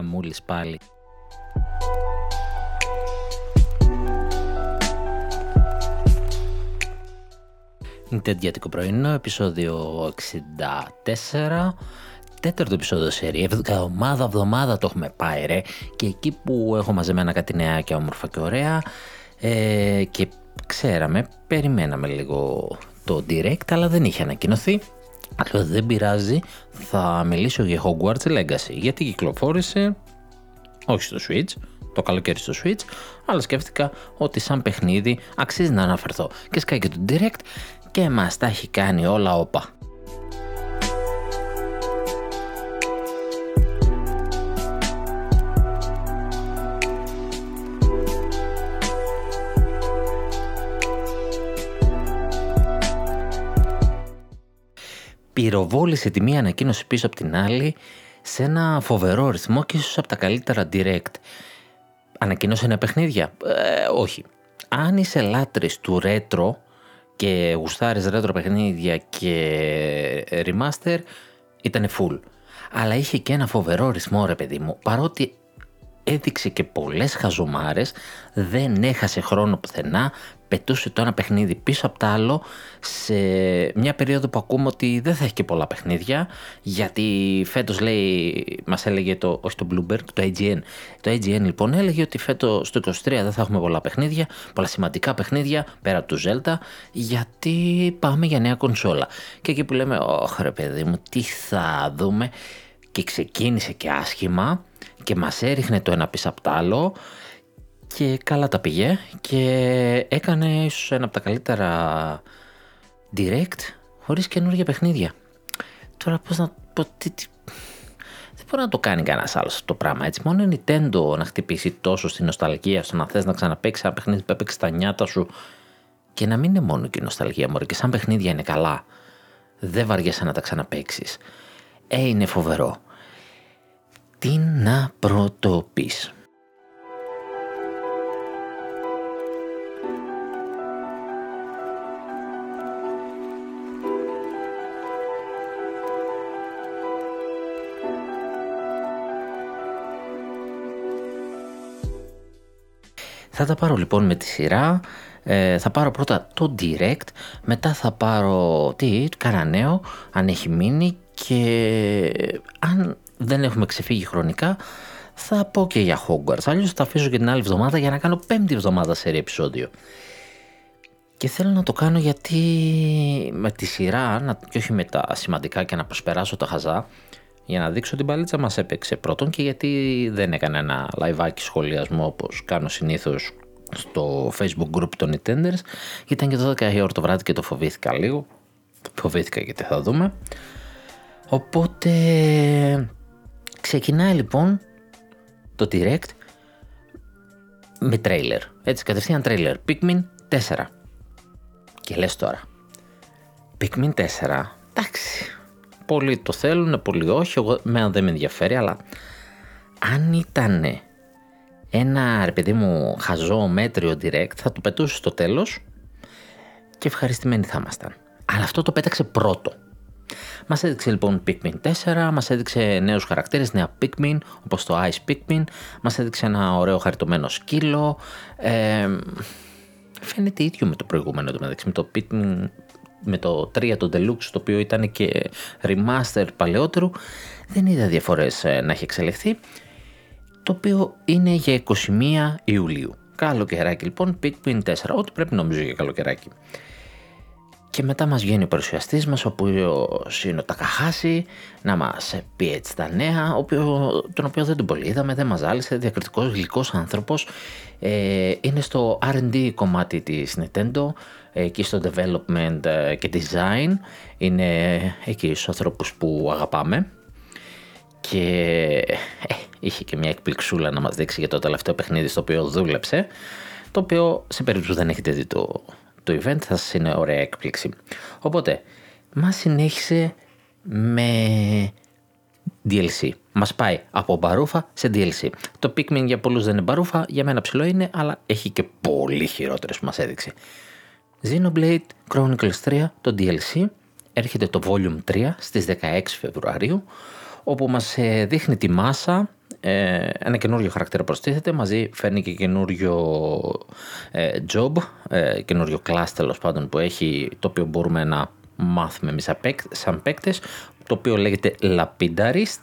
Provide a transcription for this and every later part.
ρε χαμούλης πάλι. Νιτεντιατικό πρωινό, επεισόδιο 64. Τέταρτο επεισόδιο σερή, εβδομάδα, εβδομάδα το έχουμε πάει ρε. Και εκεί που έχω μαζεμένα κάτι νεάκια όμορφα και ωραία ε, και ξέραμε, περιμέναμε λίγο το direct, αλλά δεν είχε ανακοινωθεί. Αλλά δεν πειράζει, θα μιλήσω για Hogwarts Legacy, γιατί κυκλοφόρησε, όχι στο Switch, το καλοκαίρι στο Switch, αλλά σκέφτηκα ότι σαν παιχνίδι αξίζει να αναφερθώ. Και σκάει και το Direct και μας τα έχει κάνει όλα όπα. Πυροβόλησε τη μία ανακοίνωση πίσω από την άλλη σε ένα φοβερό ρυθμό και ίσως από τα καλύτερα direct. Ανακοίνωσε ένα παιχνίδια; Ε, όχι. Αν είσαι λάτρης του retro και γουστάρεις retro παιχνίδια και remaster, ήταν full. Αλλά είχε και ένα φοβερό ρυθμό ρε παιδί μου. Παρότι έδειξε και πολλές χαζομάρες, δεν έχασε χρόνο πουθενά, πετούσε το ένα παιχνίδι πίσω από το άλλο σε μια περίοδο που ακούμε ότι δεν θα έχει και πολλά παιχνίδια γιατί φέτος λέει, μας έλεγε το, όχι το Bloomberg, το AGN. Το AGN λοιπόν έλεγε ότι φέτος στο 23 δεν θα έχουμε πολλά παιχνίδια, πολλά σημαντικά παιχνίδια πέρα από του Zelda γιατί πάμε για νέα κονσόλα. Και εκεί που λέμε, όχι ρε παιδί μου, τι θα δούμε και ξεκίνησε και άσχημα και μας έριχνε το ένα πίσω από το άλλο και καλά τα πήγε και έκανε ίσως ένα από τα καλύτερα direct χωρίς καινούργια παιχνίδια. Τώρα πώς να πω, τι, τι, δεν μπορεί να το κάνει κανένας άλλος αυτό το πράγμα έτσι. Μόνο η Nintendo να χτυπήσει τόσο στην νοσταλγία σου να θες να ξαναπέξει ένα παιχνίδι που έπαιξε στα νιάτα σου και να μην είναι μόνο και η νοσταλγία μωρέ και σαν παιχνίδια είναι καλά. Δεν βαριέσαι να τα ξαναπέξει. Ε, είναι φοβερό. Τι να πρωτοπείς. Θα τα πάρω λοιπόν με τη σειρά. Ε, θα πάρω πρώτα το direct, μετά θα πάρω τι, κανένα νέο, αν έχει μείνει και αν δεν έχουμε ξεφύγει χρονικά θα πω και για Hogwarts. Αλλιώς θα αφήσω και την άλλη εβδομάδα για να κάνω πέμπτη εβδομάδα σε επεισόδιο. Και θέλω να το κάνω γιατί με τη σειρά, να, και όχι με τα σημαντικά και να προσπεράσω τα χαζά, για να δείξω την παλίτσα μας έπαιξε πρώτον και γιατί δεν έκανε ένα live σχολιασμό όπως κάνω συνήθως στο facebook group των Nintenders ήταν και το 12 η ώρα το βράδυ και το φοβήθηκα λίγο. Φοβήθηκα γιατί θα δούμε. Οπότε ξεκινάει λοιπόν το direct με τρέιλερ. Έτσι κατευθείαν τρέιλερ. Pikmin 4 και λες τώρα Pikmin 4 εντάξει πολλοί το θέλουν, πολλοί όχι, εγώ με δεν με ενδιαφέρει, αλλά αν ήταν ένα ρε παιδί μου χαζό μέτριο direct θα το πετούσε στο τέλος και ευχαριστημένοι θα ήμασταν. Αλλά αυτό το πέταξε πρώτο. Μας έδειξε λοιπόν Pikmin 4, μας έδειξε νέους χαρακτήρες, νέα Pikmin, όπως το Ice Pikmin, μας έδειξε ένα ωραίο χαριτωμένο σκύλο. Ε, φαίνεται ίδιο με το προηγούμενο το μεταξύ, με το Pikmin με το 3 το Deluxe το οποίο ήταν και remaster παλαιότερου δεν είδα διαφορές ε, να έχει εξελιχθεί το οποίο είναι για 21 Ιουλίου. Καλοκαιράκι λοιπόν, Pikmin 4, ό,τι πρέπει νομίζω για καλοκαιράκι. Και μετά μας βγαίνει ο παρουσιαστής μας, ο οποίος είναι ο Τακαχάση, να μας πει έτσι τα νέα, τον οποίο δεν τον πολύ είδαμε, δεν μας ζάλισε, διακριτικός γλυκός άνθρωπος. Ε, είναι στο R&D κομμάτι της Nintendo, εκεί στο development ε, και design, είναι εκεί στους ανθρώπους που αγαπάμε. Και ε, είχε και μια εκπληξούλα να μας δείξει για το τελευταίο παιχνίδι στο οποίο δούλεψε, το οποίο σε περίπτωση που δεν έχετε δει το, το event θα σας είναι ωραία έκπληξη. Οπότε, μας συνέχισε με DLC. Μας πάει από μπαρούφα σε DLC. Το Pikmin για πολλούς δεν είναι μπαρούφα, για μένα ψηλό είναι, αλλά έχει και πολύ χειρότερες που μας έδειξε. Xenoblade Chronicles 3, το DLC, έρχεται το Volume 3 στις 16 Φεβρουαρίου, όπου μας ε, δείχνει τη μάσα ε, ένα καινούριο χαρακτήρα προστίθεται, μαζί φέρνει και καινούριο ε, job, ε, καινούριο class τέλος πάντων που έχει, το οποίο μπορούμε να μάθουμε εμείς σαν παίκτες, το οποίο λέγεται Lapidarist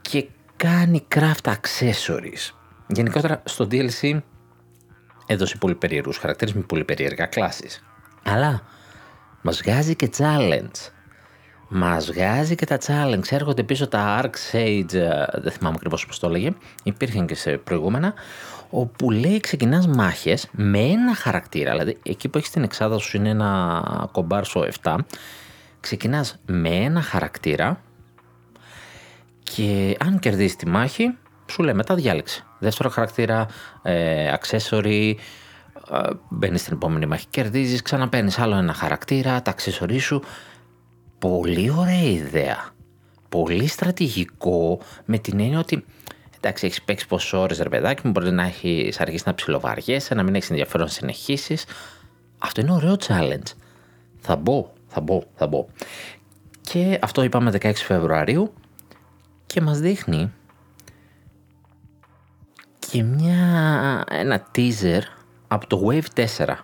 και κάνει craft accessories. Γενικότερα στο DLC έδωσε πολύ περίεργους χαρακτήρες με πολύ περίεργα κλάσεις. Αλλά μας βγάζει και challenge. Μας βγάζει και τα challenge. Έρχονται πίσω τα Arc Sage, ε, δεν θυμάμαι ακριβώς πώς το έλεγε, υπήρχαν και σε προηγούμενα, όπου λέει ξεκινάς μάχες με ένα χαρακτήρα. Δηλαδή εκεί που έχεις την εξάδα σου είναι ένα κομπάρσο 7, ξεκινάς με ένα χαρακτήρα και αν κερδίσεις τη μάχη, σου λέει μετά διάλεξε. Δεύτερο χαρακτήρα, ε, accessory, ε, μπαίνεις στην επόμενη μάχη, κερδίζεις, ξαναπαίνεις άλλο ένα χαρακτήρα, τα accessory σου. Πολύ ωραία ιδέα. Πολύ στρατηγικό με την έννοια ότι εντάξει, έχεις παίξει πόσες ώρες ρε παιδάκι μου, μπορεί να έχεις αρχίσει να ψιλοβαριέσαι, να μην έχεις ενδιαφέρον συνεχίσεις. Αυτό είναι ωραίο challenge. Θα μπω, θα μπω, θα μπω. Και αυτό είπαμε 16 Φεβρουαρίου και μας δείχνει και μια, ένα teaser από το Wave 4,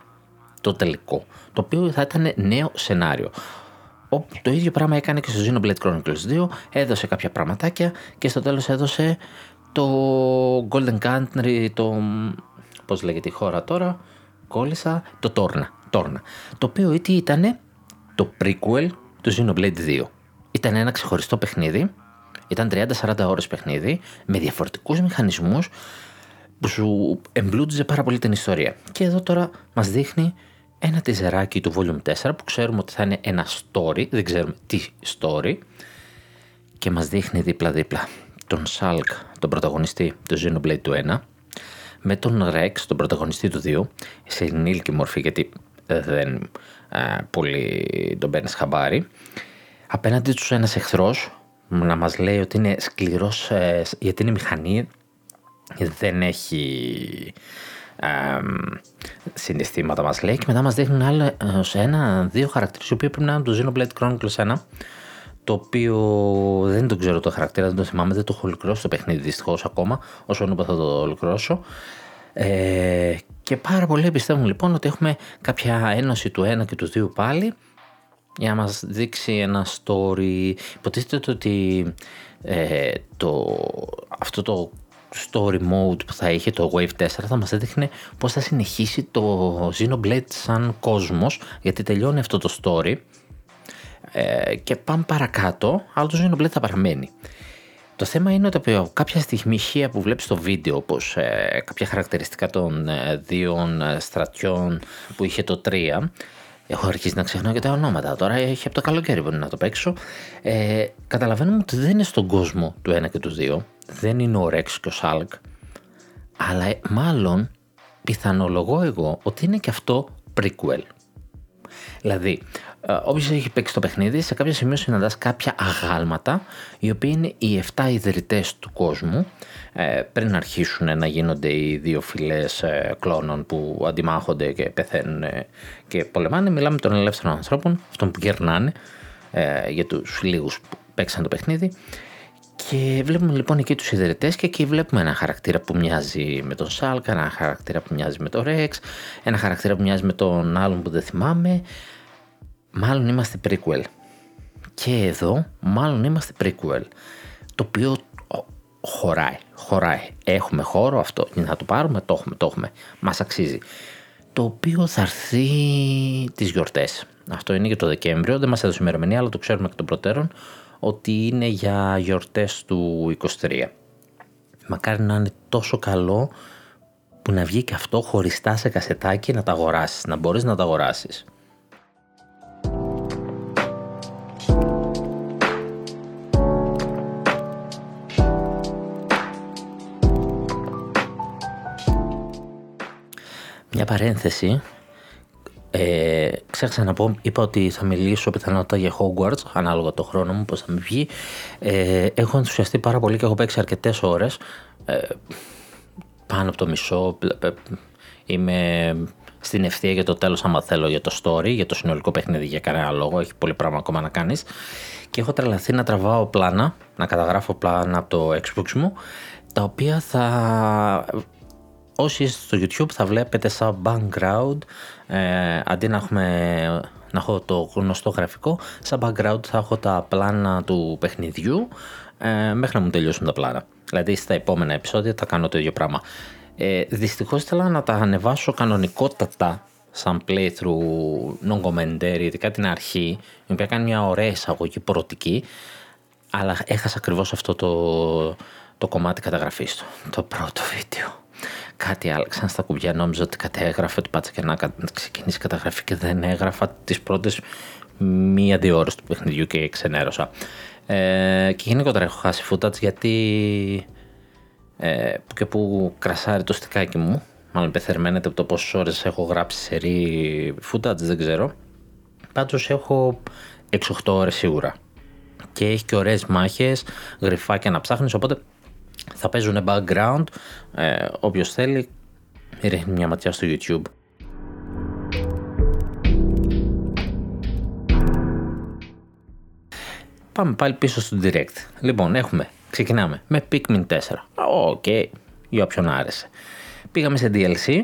το τελικό, το οποίο θα ήταν νέο σενάριο. Το ίδιο πράγμα έκανε και στο Xenoblade Chronicles 2, έδωσε κάποια πραγματάκια και στο τέλος έδωσε το Golden Country, το... πώς λέγεται η χώρα τώρα, κόλλησα, το Torna, Torna το οποίο ήταν το prequel του Xenoblade 2. Ήταν ένα ξεχωριστό παιχνίδι, ήταν 30-40 ώρες παιχνίδι, με διαφορετικούς μηχανισμούς που σου εμπλούτιζε πάρα πολύ την ιστορία. Και εδώ τώρα μας δείχνει ένα τιζεράκι του Volume 4 που ξέρουμε ότι θα είναι ένα story, δεν ξέρουμε τι story και μας δείχνει δίπλα-δίπλα τον Σάλκ, τον πρωταγωνιστή του Xenoblade του 1 με τον Rex, τον πρωταγωνιστή του 2 σε ενήλικη μορφή γιατί δεν πολύ τον παίρνεις χαμπάρι απέναντι τους ένας εχθρός να μας λέει ότι είναι σκληρός ε, γιατί είναι μηχανή δεν έχει συναισθήματα μας λέει και μετά μας δείχνουν άλλο σε ένα, δύο χαρακτήρες οι οποίοι πρέπει να είναι το Xenoblade Chronicles 1 το οποίο δεν το ξέρω το χαρακτήρα, δεν το θυμάμαι, δεν το έχω ολοκληρώσει το παιχνίδι δυστυχώς ακόμα, όσο είναι που θα το ολοκληρώσω. Ε, και πάρα πολύ πιστεύουν λοιπόν ότι έχουμε κάποια ένωση του ένα και του δύο πάλι για να μας δείξει ένα story. Υποτίθεται ότι ε, το, αυτό το story mode που θα είχε το Wave 4 θα μας έδειχνε πώς θα συνεχίσει το Xenoblade σαν κόσμος γιατί τελειώνει αυτό το story ε, και πάμε παρακάτω αλλά το Xenoblade θα παραμένει. Το θέμα είναι ότι από κάποια στοιχεία που βλέπεις στο βίντεο όπως ε, κάποια χαρακτηριστικά των ε, δύο ε, στρατιών που είχε το 3 Έχω αρχίσει να ξεχνάω και τα ονόματα. Τώρα έχει από το καλοκαίρι που είναι να το παίξω. Ε, καταλαβαίνουμε ότι δεν είναι στον κόσμο του 1 και του 2 δεν είναι ο Ρέξ και ο Σάλκ, αλλά μάλλον πιθανολογώ εγώ ότι είναι και αυτό prequel. Δηλαδή, ε, όποιος έχει παίξει το παιχνίδι, σε κάποιο σημείο συναντάς κάποια αγάλματα, οι οποίοι είναι οι 7 ιδρυτές του κόσμου, ε, πριν αρχίσουν να γίνονται οι δύο φυλές ε, κλώνων που αντιμάχονται και πεθαίνουν και πολεμάνε. Μιλάμε των ελεύθερων ανθρώπων, αυτών που γερνάνε, για τους λίγους που παίξαν το παιχνίδι. Και βλέπουμε λοιπόν εκεί τους ιδρυτές και εκεί βλέπουμε ένα χαρακτήρα που μοιάζει με τον Σάλκα, ένα χαρακτήρα που μοιάζει με τον Ρέξ, ένα χαρακτήρα που μοιάζει με τον άλλον που δεν θυμάμαι. Μάλλον είμαστε prequel. Και εδώ μάλλον είμαστε prequel. Το οποίο χωράει, χωράει. Έχουμε χώρο αυτό, να το πάρουμε, το έχουμε, το έχουμε. Μας αξίζει. Το οποίο θα έρθει τις γιορτές. Αυτό είναι για το Δεκέμβριο, δεν μας έδωσε ημερομηνία, αλλά το ξέρουμε εκ των προτέρων ότι είναι για γιορτές του 23. Μακάρι να είναι τόσο καλό που να βγει και αυτό χωριστά σε κασετάκι να τα αγοράσεις, να μπορείς να τα αγοράσεις. Μια παρένθεση ε, ξέχασα να πω, είπα ότι θα μιλήσω πιθανότητα για Hogwarts, ανάλογα το χρόνο μου, πώς θα με βγει. Ε, έχω ενθουσιαστεί πάρα πολύ και έχω παίξει αρκετές ώρες. Ε, πάνω από το μισό. Είμαι στην ευθεία για το τέλος άμα θέλω για το story, για το συνολικό παιχνίδι για κανένα λόγο, έχει πολύ πράγμα ακόμα να κάνεις. και έχω τρελαθεί να τραβάω πλάνα, να καταγράφω πλάνα από το Xbox μου, τα οποία θα όσοι είστε στο YouTube θα βλέπετε σαν background ε, αντί να, έχουμε, να έχω το γνωστό γραφικό σαν background θα έχω τα πλάνα του παιχνιδιού ε, μέχρι να μου τελειώσουν τα πλάνα δηλαδή στα επόμενα επεισόδια θα κάνω το ίδιο πράγμα ε, δυστυχώς ήθελα να τα ανεβάσω κανονικότατα σαν playthrough non-commentary, ειδικά την αρχή, η οποία κάνει μια ωραία εισαγωγή προωτική, αλλά έχασα ακριβώς αυτό το, το κομμάτι καταγραφής του, το πρώτο βίντεο. Κάτι άλλαξαν στα κουμπιά, νόμιζα ότι κατέγραφε, ότι πάτσα και να ξεκινήσει καταγραφή και δεν έγραφα τις πρώτες μία-δύο ώρες του παιχνιδιού και ξενέρωσα. Ε, και γενικότερα έχω χάσει footage γιατί ε, που και που κρασάρει το στικάκι μου μάλλον πεθερμένεται από το πόσες ώρες έχω γράψει σε ρί footage, δεν ξέρω. Πάντως έχω 6-8 ώρες σίγουρα. Και έχει και ωραίες μάχες, γρυφάκια να ψάχνεις, οπότε θα παίζουν background. Ε, Όποιος θέλει, ρίχνει μια ματιά στο YouTube. Πάμε πάλι πίσω στο direct. Λοιπόν, έχουμε, ξεκινάμε με Pikmin 4. OK, okay, για όποιον άρεσε. Πήγαμε σε DLC,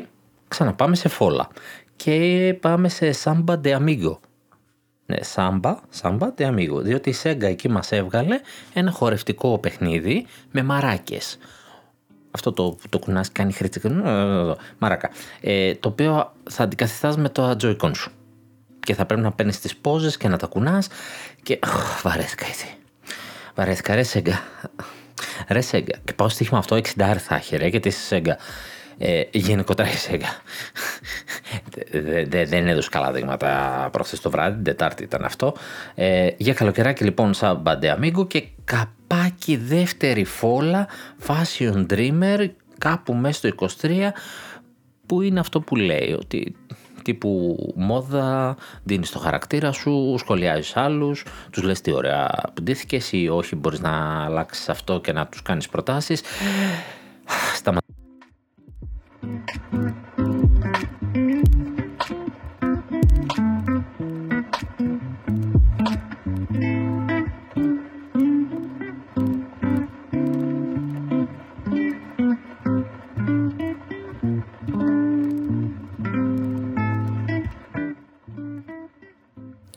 ξαναπάμε σε φόλα και πάμε σε Samba de Amigo. Ναι, Samba, Samba de Amigo, διότι η Sega εκεί μας έβγαλε ένα χορευτικό παιχνίδι με μαράκες. Αυτό το, το κουνάς κάνει χρήση, μαράκα, ε, το οποίο θα αντικαθιστάς με το Joy-Con σου. Και θα πρέπει να παίρνεις τις πόζες και να τα κουνάς και βαρέθηκα έτσι. Βαρέθηκα ρε Sega. Ρε Sega. Και πάω στοίχημα αυτό 60 θα έχει ρε γιατί είσαι Sega. Ε, γενικότερα η Sega δεν έδωσε καλά δείγματα προχθές το βράδυ, την Τετάρτη ήταν αυτό. Ε, για καλοκαιράκι λοιπόν σαν Μπαντεαμίγκο και καπάκι δεύτερη φόλα Fashion Dreamer κάπου μέσα στο 23 που είναι αυτό που λέει ότι τύπου μόδα, δίνεις το χαρακτήρα σου, σχολιάζεις άλλους, τους λες τι ωραία που ή όχι, μπορείς να αλλάξεις αυτό και να τους κάνεις προτάσεις. Σταματά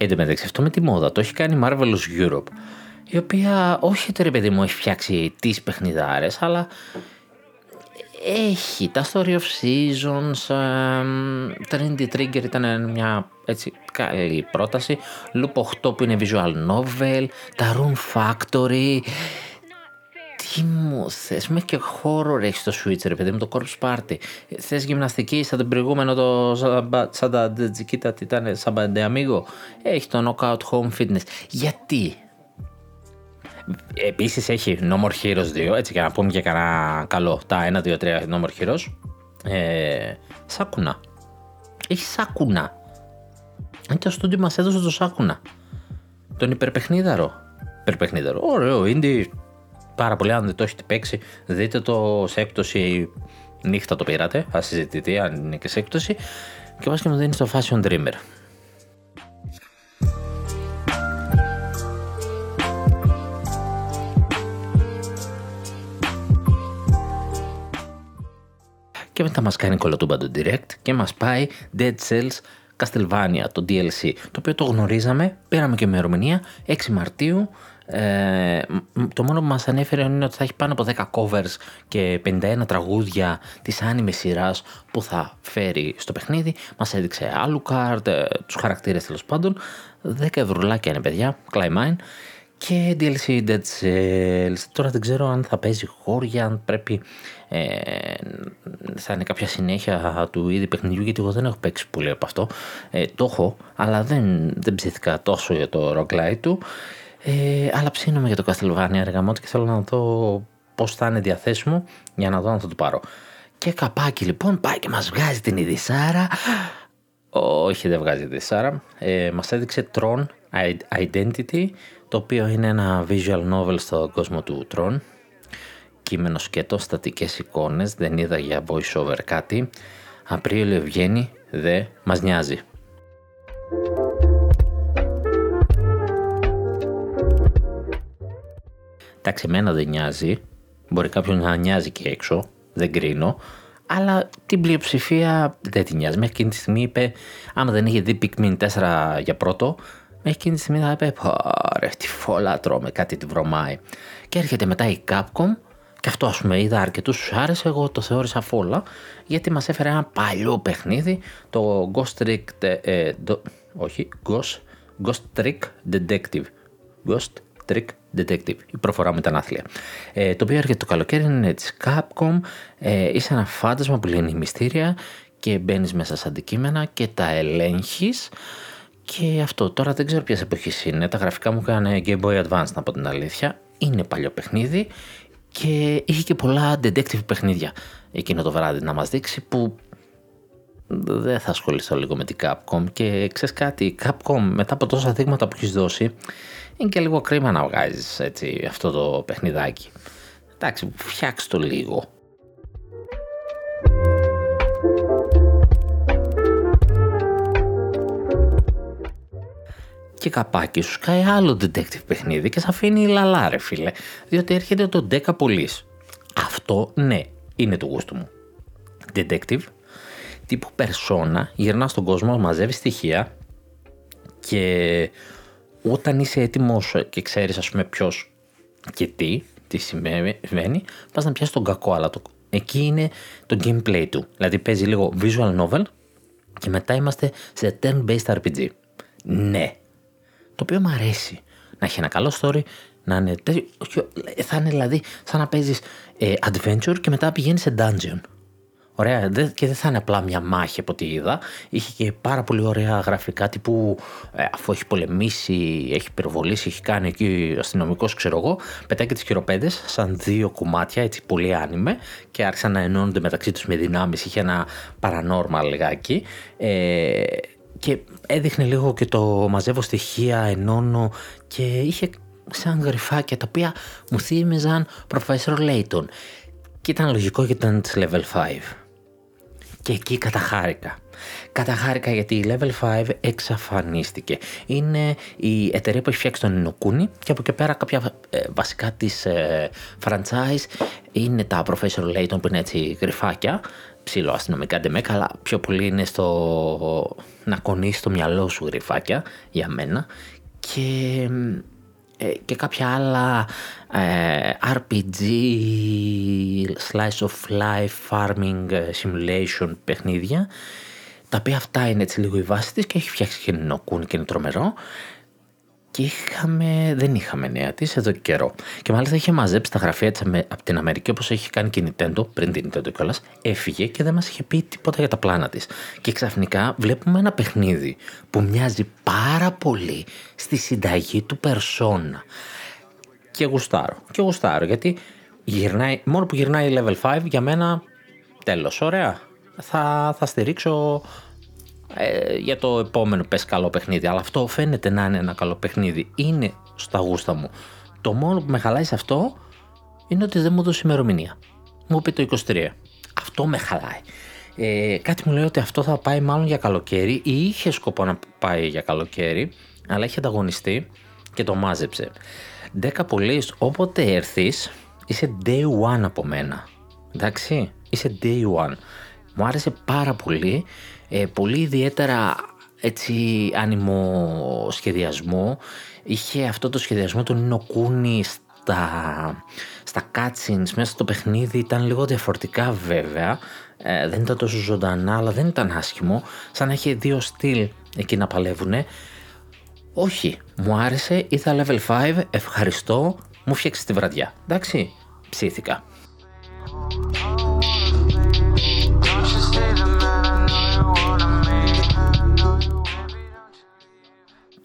Εν τω αυτό με τη μόδα το έχει κάνει Marvelous Europe, η οποία όχι το ρε παιδί μου έχει φτιάξει τις παιχνιδάρες, αλλά έχει τα Story of Seasons, um, Trinity Trigger ήταν μια έτσι καλή πρόταση, Loop 8 που είναι visual novel, τα Rune Factory, τι μου θες, με και horror έχει το Switch ρε παιδί μου, το Corpse Party. Θες γυμναστική σαν το προηγούμενο το σαν τα Τζικίτα τι ήταν, σαν Amigo. Έχει το Knockout Home Fitness. Γιατί, Επίσης έχει No More Heroes 2, έτσι για να πούμε και κανένα καλό. Τα 1, 2, 3 No More Heroes. Ε, σάκουνα. Έχει σάκουνα. Είναι το στούντι μας έδωσε το σάκουνα. Τον υπερπαιχνίδαρο. Υπερπαιχνίδαρο. Ωραίο, indie. Πάρα πολύ. Αν δεν το έχετε παίξει, δείτε το σε έκπτωση. Νύχτα το πήρατε. Θα συζητηθεί αν είναι και σε έκπτωση. Και βάζει και μου δίνει στο Fashion Dreamer. Και μετά μας κάνει κολοτούμπα το direct και μας πάει Dead Cells Castlevania, το DLC, το οποίο το γνωρίζαμε, πήραμε και ημερομηνία 6 Μαρτίου, ε, το μόνο που μας ανέφερε είναι ότι θα έχει πάνω από 10 covers και 51 τραγούδια της anime σειράς που θα φέρει στο παιχνίδι. Μας έδειξε Alucard, ε, τους χαρακτήρες τέλος πάντων. 10 ευρουλάκια είναι παιδιά, Climb και DLC Dead Cells. Τώρα δεν ξέρω αν θα παίζει χώρια, αν πρέπει. Ε, θα είναι κάποια συνέχεια του είδη παιχνιδιού, γιατί εγώ δεν έχω παίξει πολύ από αυτό. Ε, το έχω, αλλά δεν, δεν ψήθηκα τόσο για το roguelite του. Ε, αλλά ψήνομαι για το Castlevania αργαμότη και θέλω να δω πώς θα είναι διαθέσιμο για να δω αν θα το πάρω. Και καπάκι λοιπόν πάει και μας βγάζει την Ιδισάρα. Όχι, δεν βγάζει την Ιδισάρα. Ε, μας έδειξε Tron Identity το οποίο είναι ένα visual novel στο κόσμο του Tron. Κείμενο σκέτο, στατικές εικόνες, δεν είδα για voice over κάτι. Απρίλιο βγαίνει, δε μας νοιάζει. Εντάξει, εμένα δεν νοιάζει. Μπορεί κάποιον να νοιάζει και έξω. Δεν κρίνω. Αλλά την πλειοψηφία δεν την νοιάζει. Μέχρι εκείνη τη στιγμή είπε, άμα δεν είχε δει Pikmin 4 για πρώτο, μέχρι εκείνη τη στιγμή θα είπε, ρε, τι φόλα τρώμε, κάτι τη βρωμάει. Και έρχεται μετά η Capcom και αυτό ας πούμε είδα αρκετούς σου άρεσε, εγώ το θεώρησα φόλα γιατί μας έφερε ένα παλιό παιχνίδι, το Ghost Trick, ε, όχι, Ghost, Ghost Trick Detective. Ghost Trick Detective. Η προφορά μου ήταν άθλια. Ε, το οποίο έρχεται το καλοκαίρι, είναι της Capcom. Ε, είσαι ένα φάντασμα που λύνει μυστήρια και μπαίνεις μέσα σε αντικείμενα και τα ελέγχεις. Και αυτό τώρα δεν ξέρω ποιες εποχή είναι. Τα γραφικά μου έκανε Game Boy Advance, να πω την αλήθεια. Είναι παλιό παιχνίδι και είχε και πολλά detective παιχνίδια εκείνο το βράδυ να μας δείξει που δεν θα ασχοληθώ λίγο με την Capcom και ξέρεις κάτι, η Capcom μετά από τόσα δείγματα που έχεις δώσει είναι και λίγο κρίμα να βγάζεις έτσι, αυτό το παιχνιδάκι. Εντάξει, φτιάξ το λίγο. Και καπάκι σου σκάει άλλο detective παιχνίδι και σε αφήνει λαλά ρε φίλε, διότι έρχεται το 10 Police. Αυτό ναι, είναι το γούστο μου. Detective, τύπου persona, γυρνά στον κόσμο, μαζεύει στοιχεία και όταν είσαι έτοιμος και ξέρεις ας πούμε ποιος και τι, τι συμβαίνει, πας να πιάσεις τον κακό, αλλά το, εκεί είναι το gameplay του. Δηλαδή παίζει λίγο visual novel και μετά είμαστε σε turn-based RPG. Ναι, το οποίο μου αρέσει. Να έχει ένα καλό story, να είναι τέτοιο, θα είναι δηλαδή σαν να παίζεις ε, adventure και μετά πηγαίνεις σε dungeon. Ωραία, και δεν θα είναι απλά μια μάχη από ό,τι είδα. Είχε και πάρα πολύ ωραία γραφικά τύπου ε, αφού έχει πολεμήσει, έχει πυροβολήσει, έχει κάνει εκεί αστυνομικός, ξέρω εγώ, πετάει και τις χειροπέδες σαν δύο κομμάτια, έτσι πολύ άνιμε και άρχισαν να ενώνονται μεταξύ τους με δυνάμεις. Είχε ένα paranormal λιγάκι. Ε, και έδειχνε λίγο και το μαζεύω στοιχεία, ενώνω και είχε σαν γρυφάκια τα οποία μου θύμιζαν Professor Layton και ήταν λογικό γιατί ήταν της level 5 και εκεί καταχάρηκα. Καταχάρηκα γιατί η Level 5 εξαφανίστηκε. Είναι η εταιρεία που έχει φτιάξει τον Ινοκούνι και από εκεί πέρα κάποια ε, βασικά της ε, franchise είναι τα Professor Layton που είναι έτσι γρυφάκια ψηλό αστυνομικά ντεμέκα, αλλά πιο πολύ είναι στο να κονίσει το μυαλό σου γρυφάκια για μένα. Και, ε, και κάποια άλλα ε, RPG, slice of life, farming, ε, simulation παιχνίδια. Τα οποία αυτά είναι έτσι λίγο η βάση της και έχει φτιάξει και νοκούν και είναι τρομερό και είχαμε, δεν είχαμε νέα της εδώ και καιρό. Και μάλιστα είχε μαζέψει τα γραφεία της από την Αμερική όπως έχει κάνει και η Nintendo, πριν την Nintendo κιόλας. Έφυγε και δεν μας είχε πει τίποτα για τα πλάνα της. Και ξαφνικά βλέπουμε ένα παιχνίδι που μοιάζει πάρα πολύ στη συνταγή του Persona. Και γουστάρω. Και γουστάρω γιατί γυρνάει, μόνο που γυρνάει level 5 για μένα τέλος. Ωραία. Θα, θα στηρίξω ε, για το επόμενο πες καλό παιχνίδι. Αλλά αυτό φαίνεται να είναι ένα καλό παιχνίδι. Είναι στα γούστα μου. Το μόνο που με χαλάει σε αυτό είναι ότι δεν μου δώσει ημερομηνία. Μου πει το 23. Αυτό με χαλάει. Ε, κάτι μου λέει ότι αυτό θα πάει μάλλον για καλοκαίρι ή είχε σκοπό να πάει για καλοκαίρι, αλλά έχει ανταγωνιστεί και το μάζεψε. 10 πολύ, όποτε έρθεις, είσαι day one από μένα. Εντάξει, είσαι day one. Μου άρεσε πάρα πολύ ε, πολύ ιδιαίτερα έτσι άνιμο σχεδιασμό. Είχε αυτό το σχεδιασμό του Νίνο Κούνι στα, στα cutscenes μέσα στο παιχνίδι ήταν λίγο διαφορετικά βέβαια. Ε, δεν ήταν τόσο ζωντανά αλλά δεν ήταν άσχημο. Σαν να είχε δύο στυλ εκεί να παλεύουνε. Όχι, μου άρεσε, ήρθα level 5, ευχαριστώ, μου φτιάξε τη βραδιά. Εντάξει, ψήθηκα.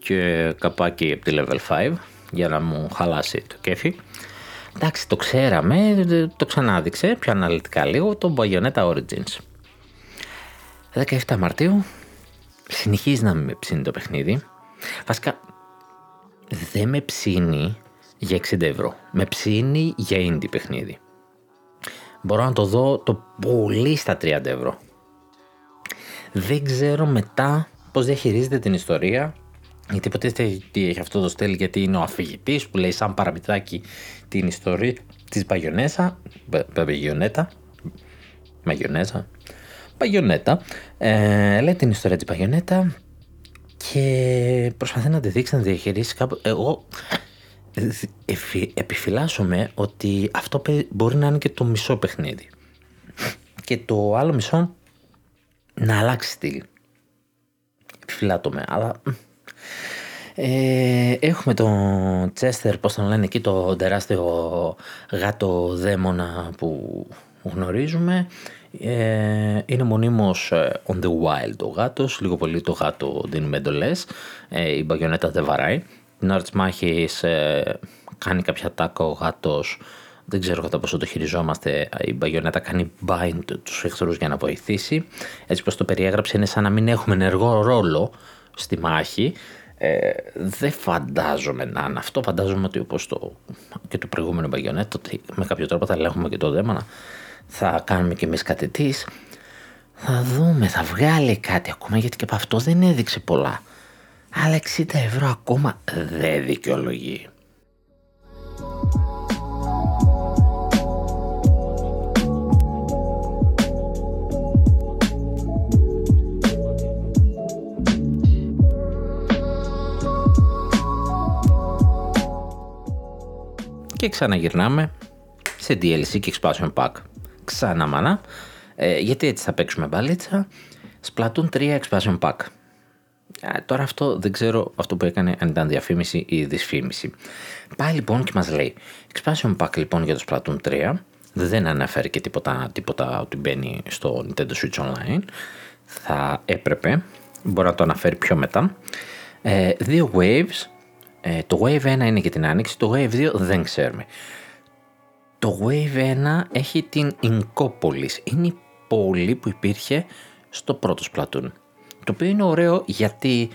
Και καπάκι από τη level 5 για να μου χαλάσει το κέφι. Εντάξει, το ξέραμε, το ξανάδειξε πιο αναλυτικά λίγο το Bayonetta Origins. 17 Μαρτίου συνεχίζει να με ψήνει το παιχνίδι. Βασικά δεν με ψήνει για 60 ευρώ. Με ψήνει για indie παιχνίδι. Μπορώ να το δω το πολύ στα 30 ευρώ. Δεν ξέρω μετά πώς διαχειρίζεται την ιστορία Γιατί υποτίθεται τι έχει αυτό το στέλ γιατί είναι ο αφηγητής που λέει σαν παραμυθάκι την ιστορία της Παγιονέσα, Παγιονέτα, Μαγιονέζα, Παγιονέτα, ε, λέει την ιστορία της Παγιονέτα και προσπαθεί να τη δείξει να διαχειρίσει κάπου. Εγώ επιφυλάσσομαι ότι αυτό μπορεί να είναι και το μισό παιχνίδι. Και το άλλο μισό να αλλάξει στυλ. Επιφυλάττομαι, αλλά ε, έχουμε τον Τσέστερ, πώς τον λένε εκεί, το τεράστιο γάτο δαίμονα που γνωρίζουμε. Ε, είναι μονίμως ε, on the wild ο γάτος, λίγο πολύ το γάτο δίνουμε εντολές, ε, η μπαγιονέτα δεν βαράει. Την ώρα της μάχης ε, κάνει κάποια τάκα ο γάτος, δεν ξέρω κατά πόσο το χειριζόμαστε, η μπαγιονέτα κάνει bind τους εχθρούς για να βοηθήσει. Έτσι πως το περιέγραψε είναι σαν να μην έχουμε ενεργό ρόλο στη μάχη, ε, δεν φαντάζομαι να είναι αυτό. Φαντάζομαι ότι όπως το, και το προηγούμενο μπαγιονέτ, ότι με κάποιο τρόπο θα ελέγχουμε και το δέμονα, θα κάνουμε και εμείς κάτι της. Θα δούμε, θα βγάλει κάτι ακόμα γιατί και από αυτό δεν έδειξε πολλά. Αλλά 60 ευρώ ακόμα δεν δικαιολογεί. Και ξαναγυρνάμε σε DLC και expansion pack. Ξανά μάνα. Ε, γιατί έτσι θα παίξουμε μπαλίτσα. Splatoon 3 expansion pack. Ε, τώρα αυτό δεν ξέρω αυτό που έκανε αν ήταν διαφήμιση ή δυσφήμιση. Πάει λοιπόν και μας λέει expansion pack λοιπόν για το Splatoon 3 δεν αναφέρει και τίποτα, τίποτα ότι μπαίνει στο Nintendo Switch Online. Θα έπρεπε, μπορεί να το αναφέρει πιο μετά. Ε, δύο waves ε, το Wave 1 είναι για την άνοιξη, το Wave 2 δεν ξέρουμε. Το Wave 1 έχει την Inkopolis. Είναι η πόλη που υπήρχε στο πρώτο Splatoon. Το οποίο είναι ωραίο γιατί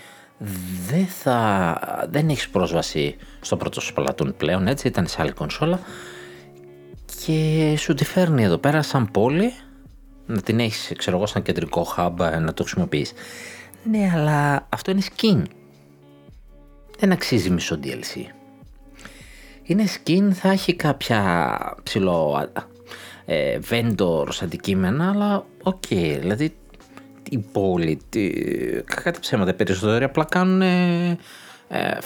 δεν, θα, δεν έχεις πρόσβαση στο πρώτο Splatoon πλέον, έτσι ήταν σε άλλη κονσόλα και σου τη φέρνει εδώ πέρα σαν πόλη να την έχεις ξέρω εγώ σαν κεντρικό hub να το χρησιμοποιείς. Ναι αλλά αυτό είναι skin δεν αξίζει μισό DLC. Είναι skin, θα έχει κάποια ψηλό ε, vendors αντικείμενα, αλλά OK, okay, δηλαδή η πόλη, κακά τα ψέματα οι περισσότεροι απλά κάνουν ε,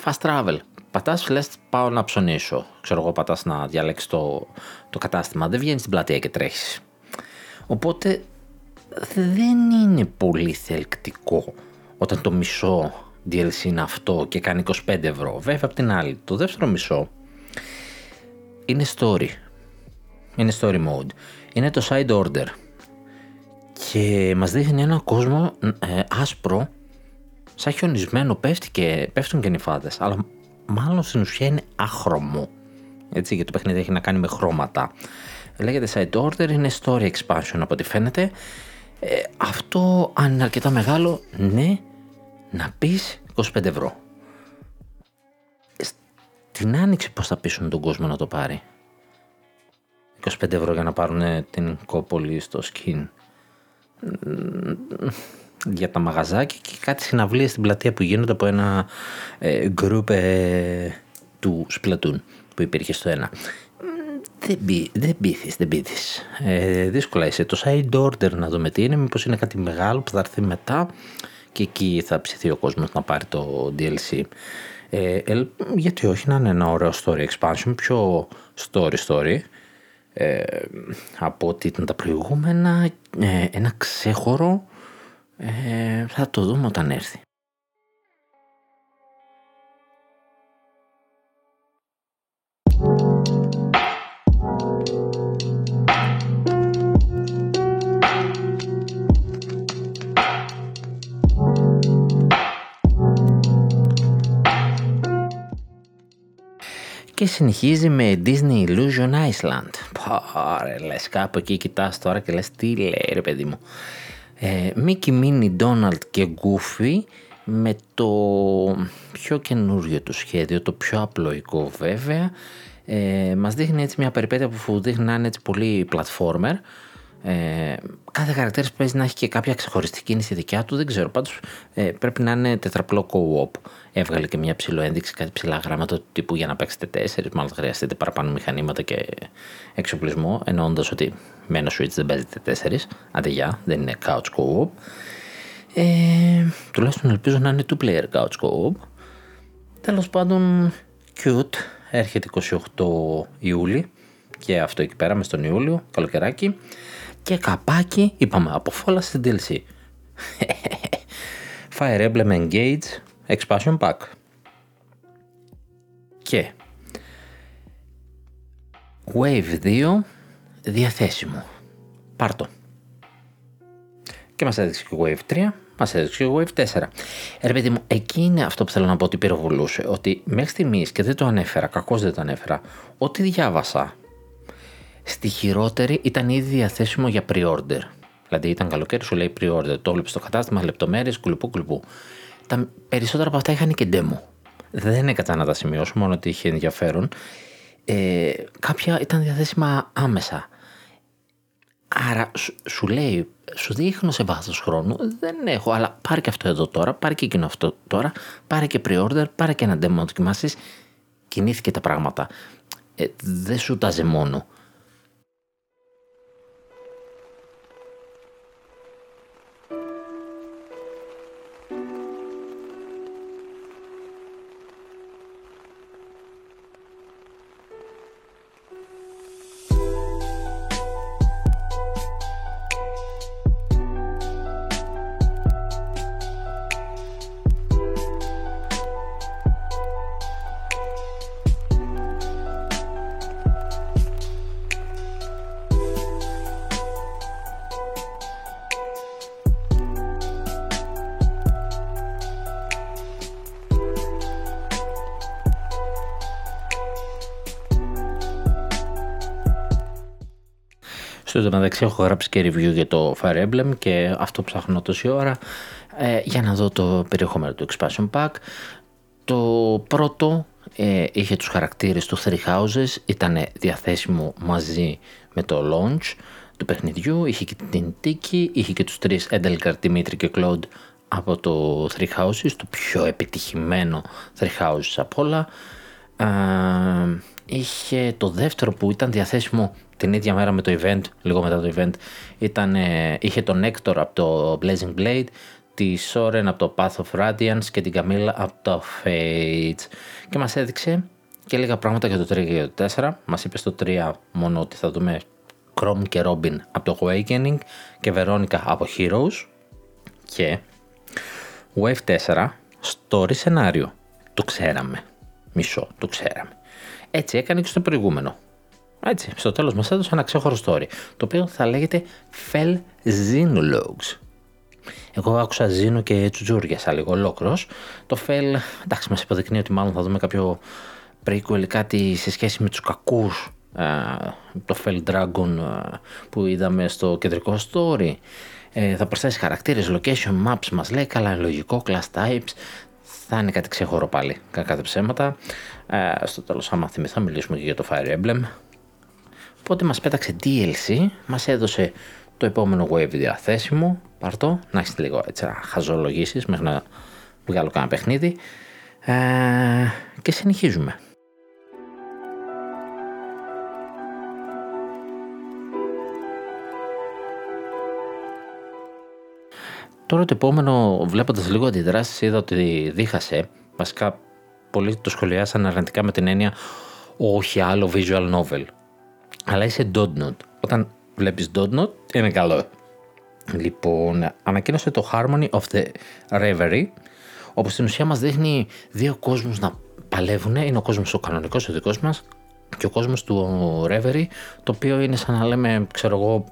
fast travel. Πατάς, λες πάω να ψωνίσω. Ξέρω εγώ πατάς να διαλέξεις το, το κατάστημα. Δεν βγαίνεις στην πλατεία και τρέχεις. Οπότε δεν είναι πολύ θελκτικό όταν το μισό DLC είναι αυτό και κάνει 25 ευρώ. Βέβαια απ' την άλλη, το δεύτερο μισό είναι story. Είναι story mode. Είναι το side order. Και μας δείχνει ένα κόσμο ε, άσπρο, σαν χιονισμένο, πέφτει και, πέφτουν και νυφάδες, αλλά μάλλον στην ουσία είναι άχρωμο. Έτσι, γιατί το παιχνίδι έχει να κάνει με χρώματα. Λέγεται side order, είναι story expansion από ό,τι φαίνεται. Ε, αυτό αν είναι αρκετά μεγάλο, ναι, να πεις 25 ευρώ. Στην άνοιξη πώς θα πείσουν τον κόσμο να το πάρει; 25 ευρώ για να πάρουν την κόπολη στο σκιν. Για τα μαγαζάκια και κάτι συναυλίες στην πλατεία που γίνονται από ένα ε, group ε, του Splatoon που υπήρχε στο ένα. Δεν, μπή, δεν πείθεις, δεν πείθεις. Ε, δύσκολα είσαι. Το side order να δούμε τι είναι, μήπως είναι κάτι μεγάλο που θα έρθει μετά και εκεί θα ψηθεί ο κόσμος να πάρει το DLC. Ε, γιατί όχι να είναι ένα ωραίο story expansion, πιο story story ε, από ό,τι ήταν τα προηγούμενα, ε, ένα ξέχωρο, ε, θα το δούμε όταν έρθει. Και συνεχίζει με Disney Illusion Iceland. Πάρε, λες κάπου εκεί κοιτάς τώρα και λες τι λέει ρε παιδί μου. Ε, Mickey, Minnie, Donald και Goofy με το πιο καινούριο του σχέδιο, το πιο απλοϊκό βέβαια. Ε, μας δείχνει έτσι μια περιπέτεια που δείχνει να είναι έτσι πολύ platformer Ε, κάθε χαρακτήρας παίζει να έχει και κάποια ξεχωριστή κίνηση δικιά του, δεν ξέρω. Πάντως ε, πρέπει να είναι τετραπλό co-op. Έβγαλε και μια ψηλό ένδειξη, κάτι ψηλά γράμματα του τύπου για να παίξετε τέσσερις. Μάλλον χρειαστείτε παραπάνω μηχανήματα και εξοπλισμό. Εννοώντας ότι με ένα Switch δεν παίζετε τέσσερις. Άντε γεια, δεν είναι couch co-op. Ε, τουλάχιστον ελπίζω να είναι two player couch co-op. Τέλος πάντων, cute. Έρχεται 28 Ιούλη και αυτό εκεί πέρα μες στον Ιούλιο, καλοκαιράκι και καπάκι, είπαμε, από φόλα στην DLC. Fire Emblem Engage Expansion Pack. Και Wave 2 διαθέσιμο. Πάρτο. Και μας έδειξε και Wave 3, μας έδειξε και Wave 4. Ε, παιδί μου, εκεί είναι αυτό που θέλω να πω ότι πυροβολούσε. Ότι μέχρι στιγμής και δεν το ανέφερα, κακώς δεν το ανέφερα, ό,τι διάβασα Στη χειρότερη ήταν ήδη διαθέσιμο για pre-order. Δηλαδή ήταν καλοκαίρι, σου λέει pre-order. Το βλέπεις στο κατάστημα, λεπτομέρειες, κουλουπού, κουλουπού. Τα περισσότερα από αυτά είχαν και demo. Δεν έκανα να τα σημειώσω, μόνο ότι είχε ενδιαφέρον. Ε, κάποια ήταν διαθέσιμα άμεσα. Άρα σου, λέει, σου δείχνω σε βάθος χρόνου, δεν έχω, αλλά πάρε και αυτό εδώ τώρα, πάρε και εκείνο αυτό τώρα, πάρε και pre-order, πάρε και ένα demo να δοκιμάσει. Κινήθηκε τα πράγματα. Ε, δεν σου τάζε μόνο. Στο μεταξύ έχω γράψει και review για το Fire Emblem και αυτό ψάχνω τόση ώρα ε, για να δω το περιεχόμενο του Expansion Pack. Το πρώτο ε, είχε τους χαρακτήρες του Three Houses, ήταν διαθέσιμο μαζί με το launch του παιχνιδιού, είχε και την Tiki, είχε και τους τρεις Edelgard, Dimitri και Claude από το Three Houses, το πιο επιτυχημένο Three Houses από όλα. Ε, είχε το δεύτερο που ήταν διαθέσιμο την ίδια μέρα με το event, λίγο μετά το event, ήταν, ε, είχε τον Nectar από το Blazing Blade, τη Soren από το Path of Radiance και την Camilla από το Fates. Και μας έδειξε και λίγα πράγματα για το 3 και για το 4. Μας είπε στο 3 μόνο ότι θα δούμε Chrome και Robin από το Awakening και Veronica από Heroes. Και Wave 4 story σενάριο. Το ξέραμε. Μισό, το ξέραμε. Έτσι έκανε και στο προηγούμενο. Έτσι, στο τέλος μας έδωσε ένα ξέχωρο story, το οποίο θα λέγεται Fell Xenologues. Εγώ άκουσα Ζήνο και σαν λίγο ολόκληρος. Το Fell, εντάξει, μας υποδεικνύει ότι μάλλον θα δούμε κάποιο prequel ή κάτι σε σχέση με τους κακούς το Fell Dragon που είδαμε στο κεντρικό story. Ε, θα προσθέσει χαρακτήρες, location maps, μας λέει, καλά λογικό, class types, θα είναι κάτι ξεχώρο πάλι, κακά ψέματα. Ε, στο τέλος, άμα θυμηθώ, μιλήσουμε και για το Fire Emblem. Οπότε μας πέταξε DLC, μας έδωσε το επόμενο wave διαθέσιμο, πάρτο, να έχεις λίγο έτσι να χαζολογήσεις μέχρι να βγάλω κάνα παιχνίδι ε, και συνεχίζουμε. Τώρα το επόμενο, βλέποντας λίγο αντιδράσεις, είδα ότι δίχασε. Βασικά, πολλοί το σχολιάσαν αρνητικά με την έννοια όχι άλλο visual novel αλλά είσαι Dotnod. Όταν βλέπεις Dotnod είναι καλό. Λοιπόν, ανακοίνωσε το Harmony of the Reverie, όπου στην ουσία μας δείχνει δύο κόσμους να παλεύουν. Είναι ο κόσμος ο κανονικός, ο δικός μας, και ο κόσμος του Reverie, το οποίο είναι σαν να λέμε, ξέρω εγώ,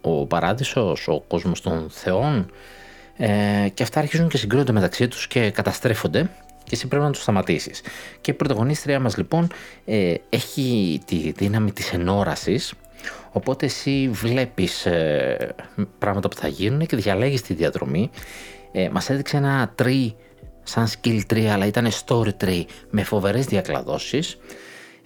ο παράδεισος, ο κόσμος των θεών, ε, και αυτά αρχίζουν και συγκρίνονται μεταξύ τους και καταστρέφονται και εσύ πρέπει να του σταματήσεις. Και η πρωταγωνίστρια μας λοιπόν ε, έχει τη δύναμη της ενόρασης. Οπότε εσύ βλέπεις ε, πράγματα που θα γίνουν και διαλέγεις τη διαδρομή. Ε, μας έδειξε ένα tree σαν skill tree αλλά ήταν story tree με φοβερές διακλαδώσεις.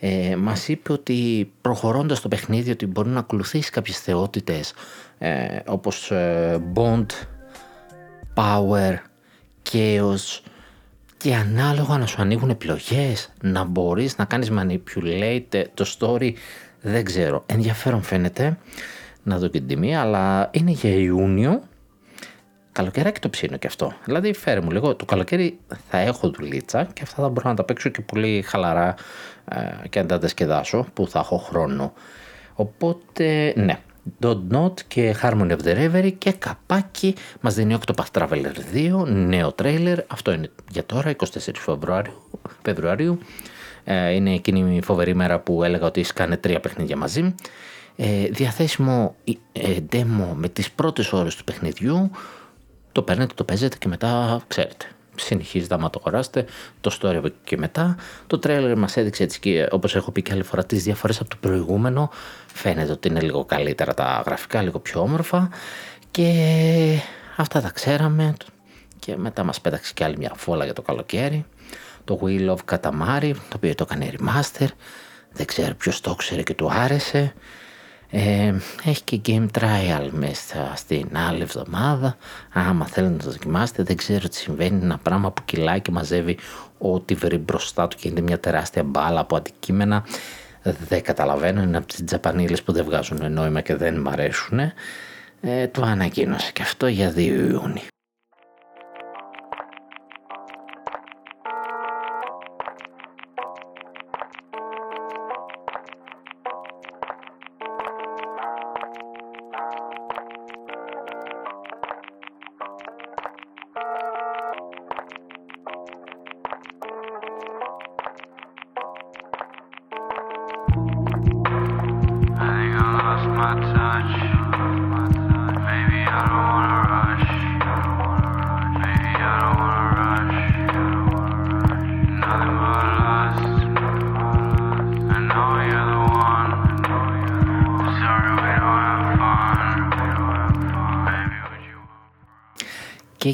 ε, μας είπε ότι προχωρώντας το παιχνίδι ότι μπορεί να ακολουθήσει κάποιες θεότητες ε, όπως ε, Bond, Power, Chaos και ανάλογα να σου ανοίγουν επιλογές, να μπορείς να κάνεις manipulate το story, δεν ξέρω. Ενδιαφέρον φαίνεται να δω και την τιμή, αλλά είναι για Ιούνιο καλοκαιράκι το ψήνω και αυτό. Δηλαδή, φέρε μου λίγο. Το καλοκαίρι θα έχω δουλίτσα και αυτά θα μπορώ να τα παίξω και πολύ χαλαρά ε, και να τα δεσκεδάσω που θα έχω χρόνο. Οπότε, ναι. Dot Not και Harmony of the Reverie και καπάκι μας δίνει Octopath Traveler 2, νέο τρέιλερ, αυτό είναι για τώρα, 24 Φεβρουάριου, Φεβρουαρίου. Ε, είναι εκείνη η φοβερή μέρα που έλεγα ότι σκάνε τρία παιχνίδια μαζί. Ε, διαθέσιμο ε, demo με τις πρώτες ώρες του παιχνιδιού το παίρνετε, το παίζετε και μετά ξέρετε. Συνεχίζετε άμα το αγοράσετε, το story και μετά. Το τρέλερ μας έδειξε έτσι και όπως έχω πει και άλλη φορά τις διαφορές από το προηγούμενο. Φαίνεται ότι είναι λίγο καλύτερα τα γραφικά, λίγο πιο όμορφα και αυτά τα ξέραμε και μετά μας πέταξε και άλλη μια φόλα για το καλοκαίρι. Το Wheel of Katamari, το οποίο το έκανε remaster. Δεν ξέρω ποιος το ξέρει και του άρεσε. Ε, έχει και game trial μέσα στην άλλη εβδομάδα. Άμα θέλετε να το δοκιμάσετε, δεν ξέρω τι συμβαίνει. Είναι ένα πράγμα που κυλάει και μαζεύει ό,τι βρει μπροστά του και είναι μια τεράστια μπάλα από αντικείμενα. Δεν καταλαβαίνω, είναι από τις τζαπανίλες που δεν βγάζουν νόημα και δεν μ' αρέσουν. Ε, το ανακοίνωσε και αυτό για 2 Ιούνιου.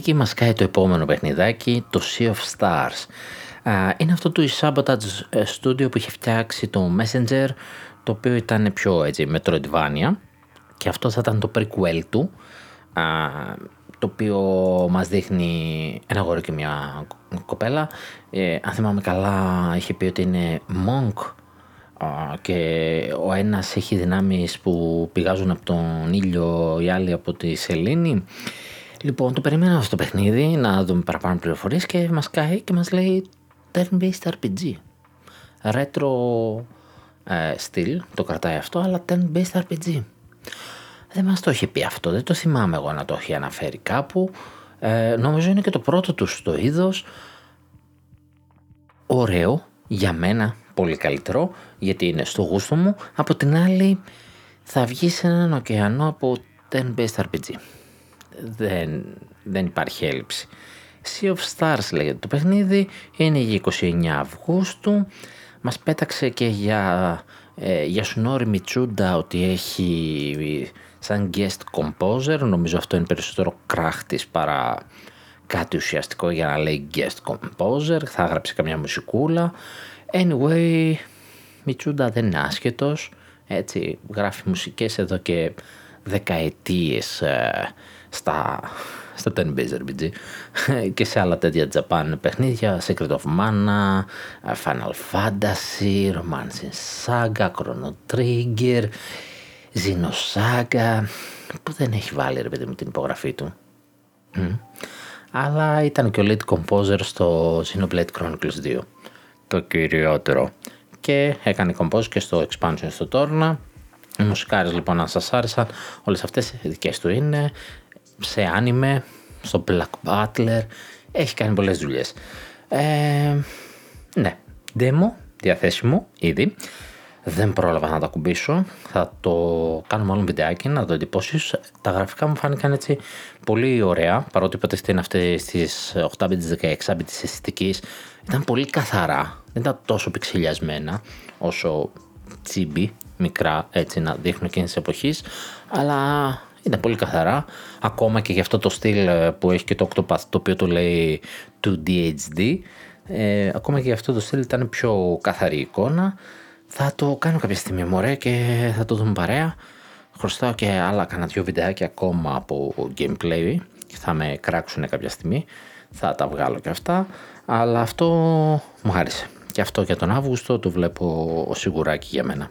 Εκεί μας κάει το επόμενο παιχνιδάκι, το Sea of Stars. Είναι αυτό του Sabotage ε, Studio που είχε φτιάξει το Messenger, το οποίο ήταν πιο έτσι Metroidvania και αυτός θα ήταν το prequel του, το οποίο μας δείχνει ένα γόρο και μια κοπέλα. Ε, αν θυμάμαι καλά είχε πει ότι είναι monk και ο ένας έχει δυνάμεις που πηγάζουν από τον ήλιο, η άλλη από τη σελήνη Λοιπόν, το περιμένω στο παιχνίδι να δούμε παραπάνω πληροφορίες και μας κάει και μας λέει turn-based RPG. Retro ε, στυλ, το κρατάει αυτό, αλλά turn-based RPG. Δεν μας το έχει πει αυτό, δεν το θυμάμαι εγώ να το έχει αναφέρει κάπου. Ε, νομίζω είναι και το πρώτο του στο είδος. Ωραίο, για μένα πολύ καλύτερο, γιατί είναι στο γούστο μου. Από την άλλη θα βγει σε έναν ωκεανό από turn-based RPG δεν, δεν υπάρχει έλλειψη. Sea of Stars λέγεται το παιχνίδι, είναι για 29 Αυγούστου. Μας πέταξε και για, ε, για Σουνόρι Μιτσούντα ότι έχει σαν guest composer, νομίζω αυτό είναι περισσότερο κράχτης παρά κάτι ουσιαστικό για να λέει guest composer, θα έγραψε καμιά μουσικούλα. Anyway, Μιτσούντα δεν είναι άσχετος, έτσι γράφει μουσικές εδώ και δεκαετίες ε, στα, στα 10-base RPG και σε άλλα τέτοια Japan παιχνίδια, Secret of Mana, Final Fantasy, Romance Saga, Chrono Trigger, Xenosaga, που δεν έχει βάλει ρε παιδί μου την υπογραφή του. Αλλά ήταν και ο lead composer στο Xenoblade Chronicles 2, το κυριότερο. Και έκανε compose και στο expansion στο Torna. Οι μουσικάρες λοιπόν αν σας άρεσαν, όλες αυτές οι δικές του είναι σε άνιμε, στο Black Butler, έχει κάνει πολλές δουλειές. Ε, ναι, demo διαθέσιμο ήδη. Δεν πρόλαβα να τα κουμπίσω. Θα το κάνω μάλλον βιντεάκι να το εντυπώσεις. Τα γραφικά μου φάνηκαν έτσι πολύ ωραία. Παρότι είπατε είναι αυτή στις 8 bit 16 bit της αισθητικής. Ήταν πολύ καθαρά. Δεν ήταν τόσο πιξιλιασμένα όσο τσίμπι, μικρά έτσι να δείχνουν εκείνης της εποχής. Αλλά ήταν πολύ καθαρά. Ακόμα και για αυτό το στυλ ε, που έχει και το Octopath το οποίο το λέει 2DHD. Ε, ακόμα και για αυτό το στυλ ήταν πιο καθαρή εικόνα. Θα το κάνω κάποια στιγμή μωρέ και θα το δούμε παρέα. Χρωστάω και άλλα κανένα δυο βιντεάκια ακόμα από gameplay. Θα με κράξουν κάποια στιγμή. Θα τα βγάλω και αυτά. Αλλά αυτό μου άρεσε. Και αυτό για τον Αύγουστο το βλέπω σιγουράκι για μένα.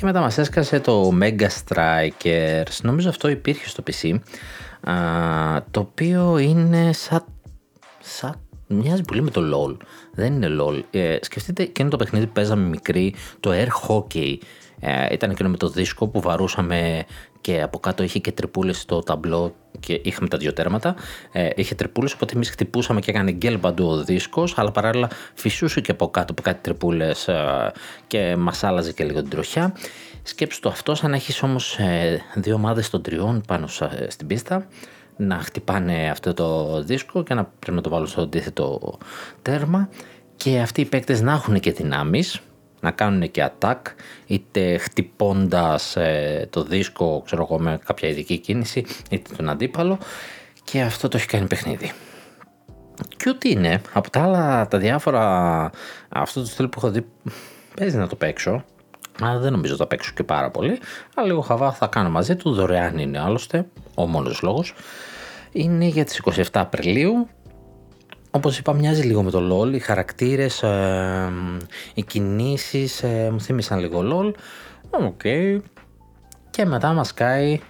Και μετά μας έσκασε το Mega Strikers. Νομίζω αυτό υπήρχε στο PC. το οποίο είναι σαν... σαν μοιάζει πολύ με το LOL. Δεν είναι LOL. Ε, σκεφτείτε εκείνο το παιχνίδι που παίζαμε μικρή, το Air Hockey. Ε, ήταν εκείνο με το δίσκο που βαρούσαμε και από κάτω είχε και τρυπούλες στο ταμπλό και είχαμε τα δύο τέρματα. Ε, είχε τρυπούλες οπότε εμείς χτυπούσαμε και έκανε γκέλ παντού ο δίσκος αλλά παράλληλα φυσούσε και από κάτω από κάτι τρυπούλες ε, και μας άλλαζε και λίγο την τροχιά. Σκέψου το αυτό σαν να έχεις όμως ε, δύο ομάδες των τριών πάνω στην πίστα να χτυπάνε αυτό το δίσκο και να πρέπει να το βάλουν στο αντίθετο τέρμα και αυτοί οι παίκτες να έχουν και δυνάμεις να κάνουν και attack είτε χτυπώντας ε, το δίσκο ξέρω εγώ, με κάποια ειδική κίνηση είτε τον αντίπαλο. Και αυτό το έχει κάνει παιχνίδι. Και ό,τι είναι από τα άλλα τα διάφορα αυτό το στυλ που έχω δει παίζει να το παίξω αλλά δεν νομίζω θα παίξω και πάρα πολύ. Αλλά λίγο χαβαλέ θα κάνω μαζί του δωρεάν είναι άλλωστε ο μόνος λόγος. Είναι για τις 27 Απριλίου όπως είπα μοιάζει λίγο με το LOL, οι χαρακτήρες, ε, οι κινήσεις ε, μου θύμισαν λίγο LOL. OK. Και μετά μας σκάει,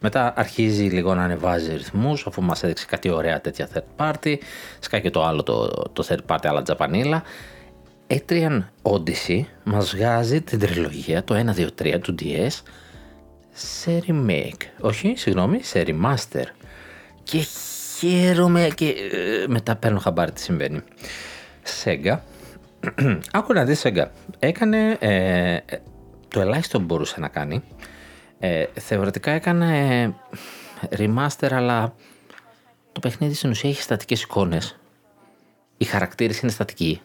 μετά αρχίζει λίγο να ανεβάζει ρυθμούς αφού μας έδειξε κάτι ωραία τέτοια third party. Σκάει και το άλλο το, το third party αλλά τζαπανίλα. Etrian Odyssey μας βγάζει την τριλογία, το 1, 2, 3 του DS σε remake. Όχι, συγγνώμη, σε remaster. Και χαίρομαι και ε, μετά παίρνω χαμπάρι τι συμβαίνει. Σέγγα. Άκου να δεις Σέγγα. Έκανε ε, το ελάχιστο που μπορούσε να κάνει. Ε, θεωρητικά έκανε remaster αλλά το παιχνίδι στην ουσία έχει στατικές εικόνες. Οι χαρακτήρες είναι στατικοί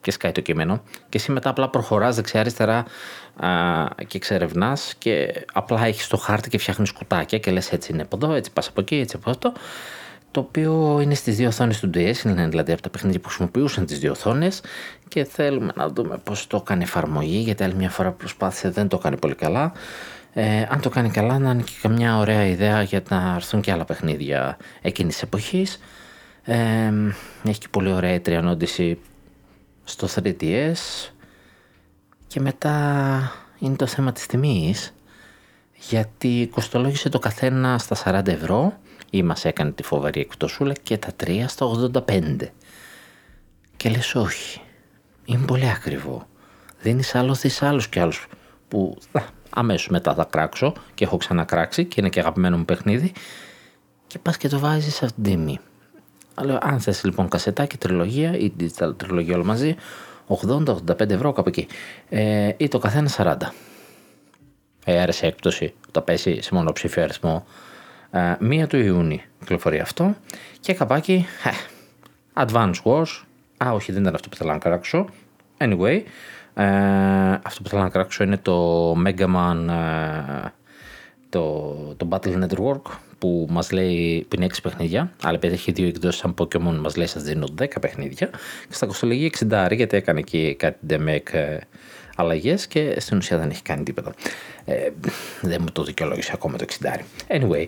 και σκάει το κείμενο και εσύ μετά απλά προχωράς δεξιά-αριστερά και εξερευνά και απλά έχεις το χάρτη και φτιάχνεις κουτάκια και λες έτσι είναι από εδώ, έτσι πας από εκεί, έτσι από αυτό το οποίο είναι στις δύο οθόνες του DS, είναι δηλαδή από τα παιχνίδια που χρησιμοποιούσαν τις δύο οθόνες και θέλουμε να δούμε πώς το κάνει εφαρμογή, γιατί άλλη μια φορά που προσπάθησε δεν το κάνει πολύ καλά. Ε, αν το κάνει καλά να είναι και καμιά ωραία ιδέα για να έρθουν και άλλα παιχνίδια εκείνης της εποχής. Ε, έχει και πολύ ωραία τριανόντιση στο 3DS και μετά είναι το θέμα της τιμής γιατί κοστολόγησε το καθένα στα 40 ευρώ ή μας έκανε τη φοβερή εκτοσούλα και τα τρία στα 85. Και λες όχι, είναι πολύ ακριβό. Δίνεις άλλος θες άλλους και άλλους που αμέσως μετά θα κράξω και έχω ξανακράξει και είναι και αγαπημένο μου παιχνίδι και πας και το βάζεις σε αυτήν την τιμή. Αλλά αν θες λοιπόν κασετάκι, τριλογία ή digital τριλογία όλα μαζί, 80-85 ευρώ κάπου εκεί. Ε, ή το καθένα 40. Ε, άρεσε έκπτωση, τα πέσει σε μονοψήφιο αριθμό ε, μία του Ιούνιου κυκλοφορεί αυτό και καπάκι ε, Advance Wars. Α, όχι, δεν ήταν αυτό που θέλω να κράξω. Anyway, ε, αυτό που θέλω να κράξω είναι το Mega Man, ε, το, το Battle Network που μας λέει που είναι 6 παιχνίδια, αλλά επειδή έχει δύο εκδόσεις σαν Pokémon, μας λέει σας δίνω 10 παιχνίδια. Και στα κοστολογία 60 γιατί έκανε εκεί κάτι DMEC ε, αλλαγές και στην ουσία δεν έχει κάνει τίποτα. Ε, δεν μου το δικαιολόγησε ακόμα το 60. Anyway,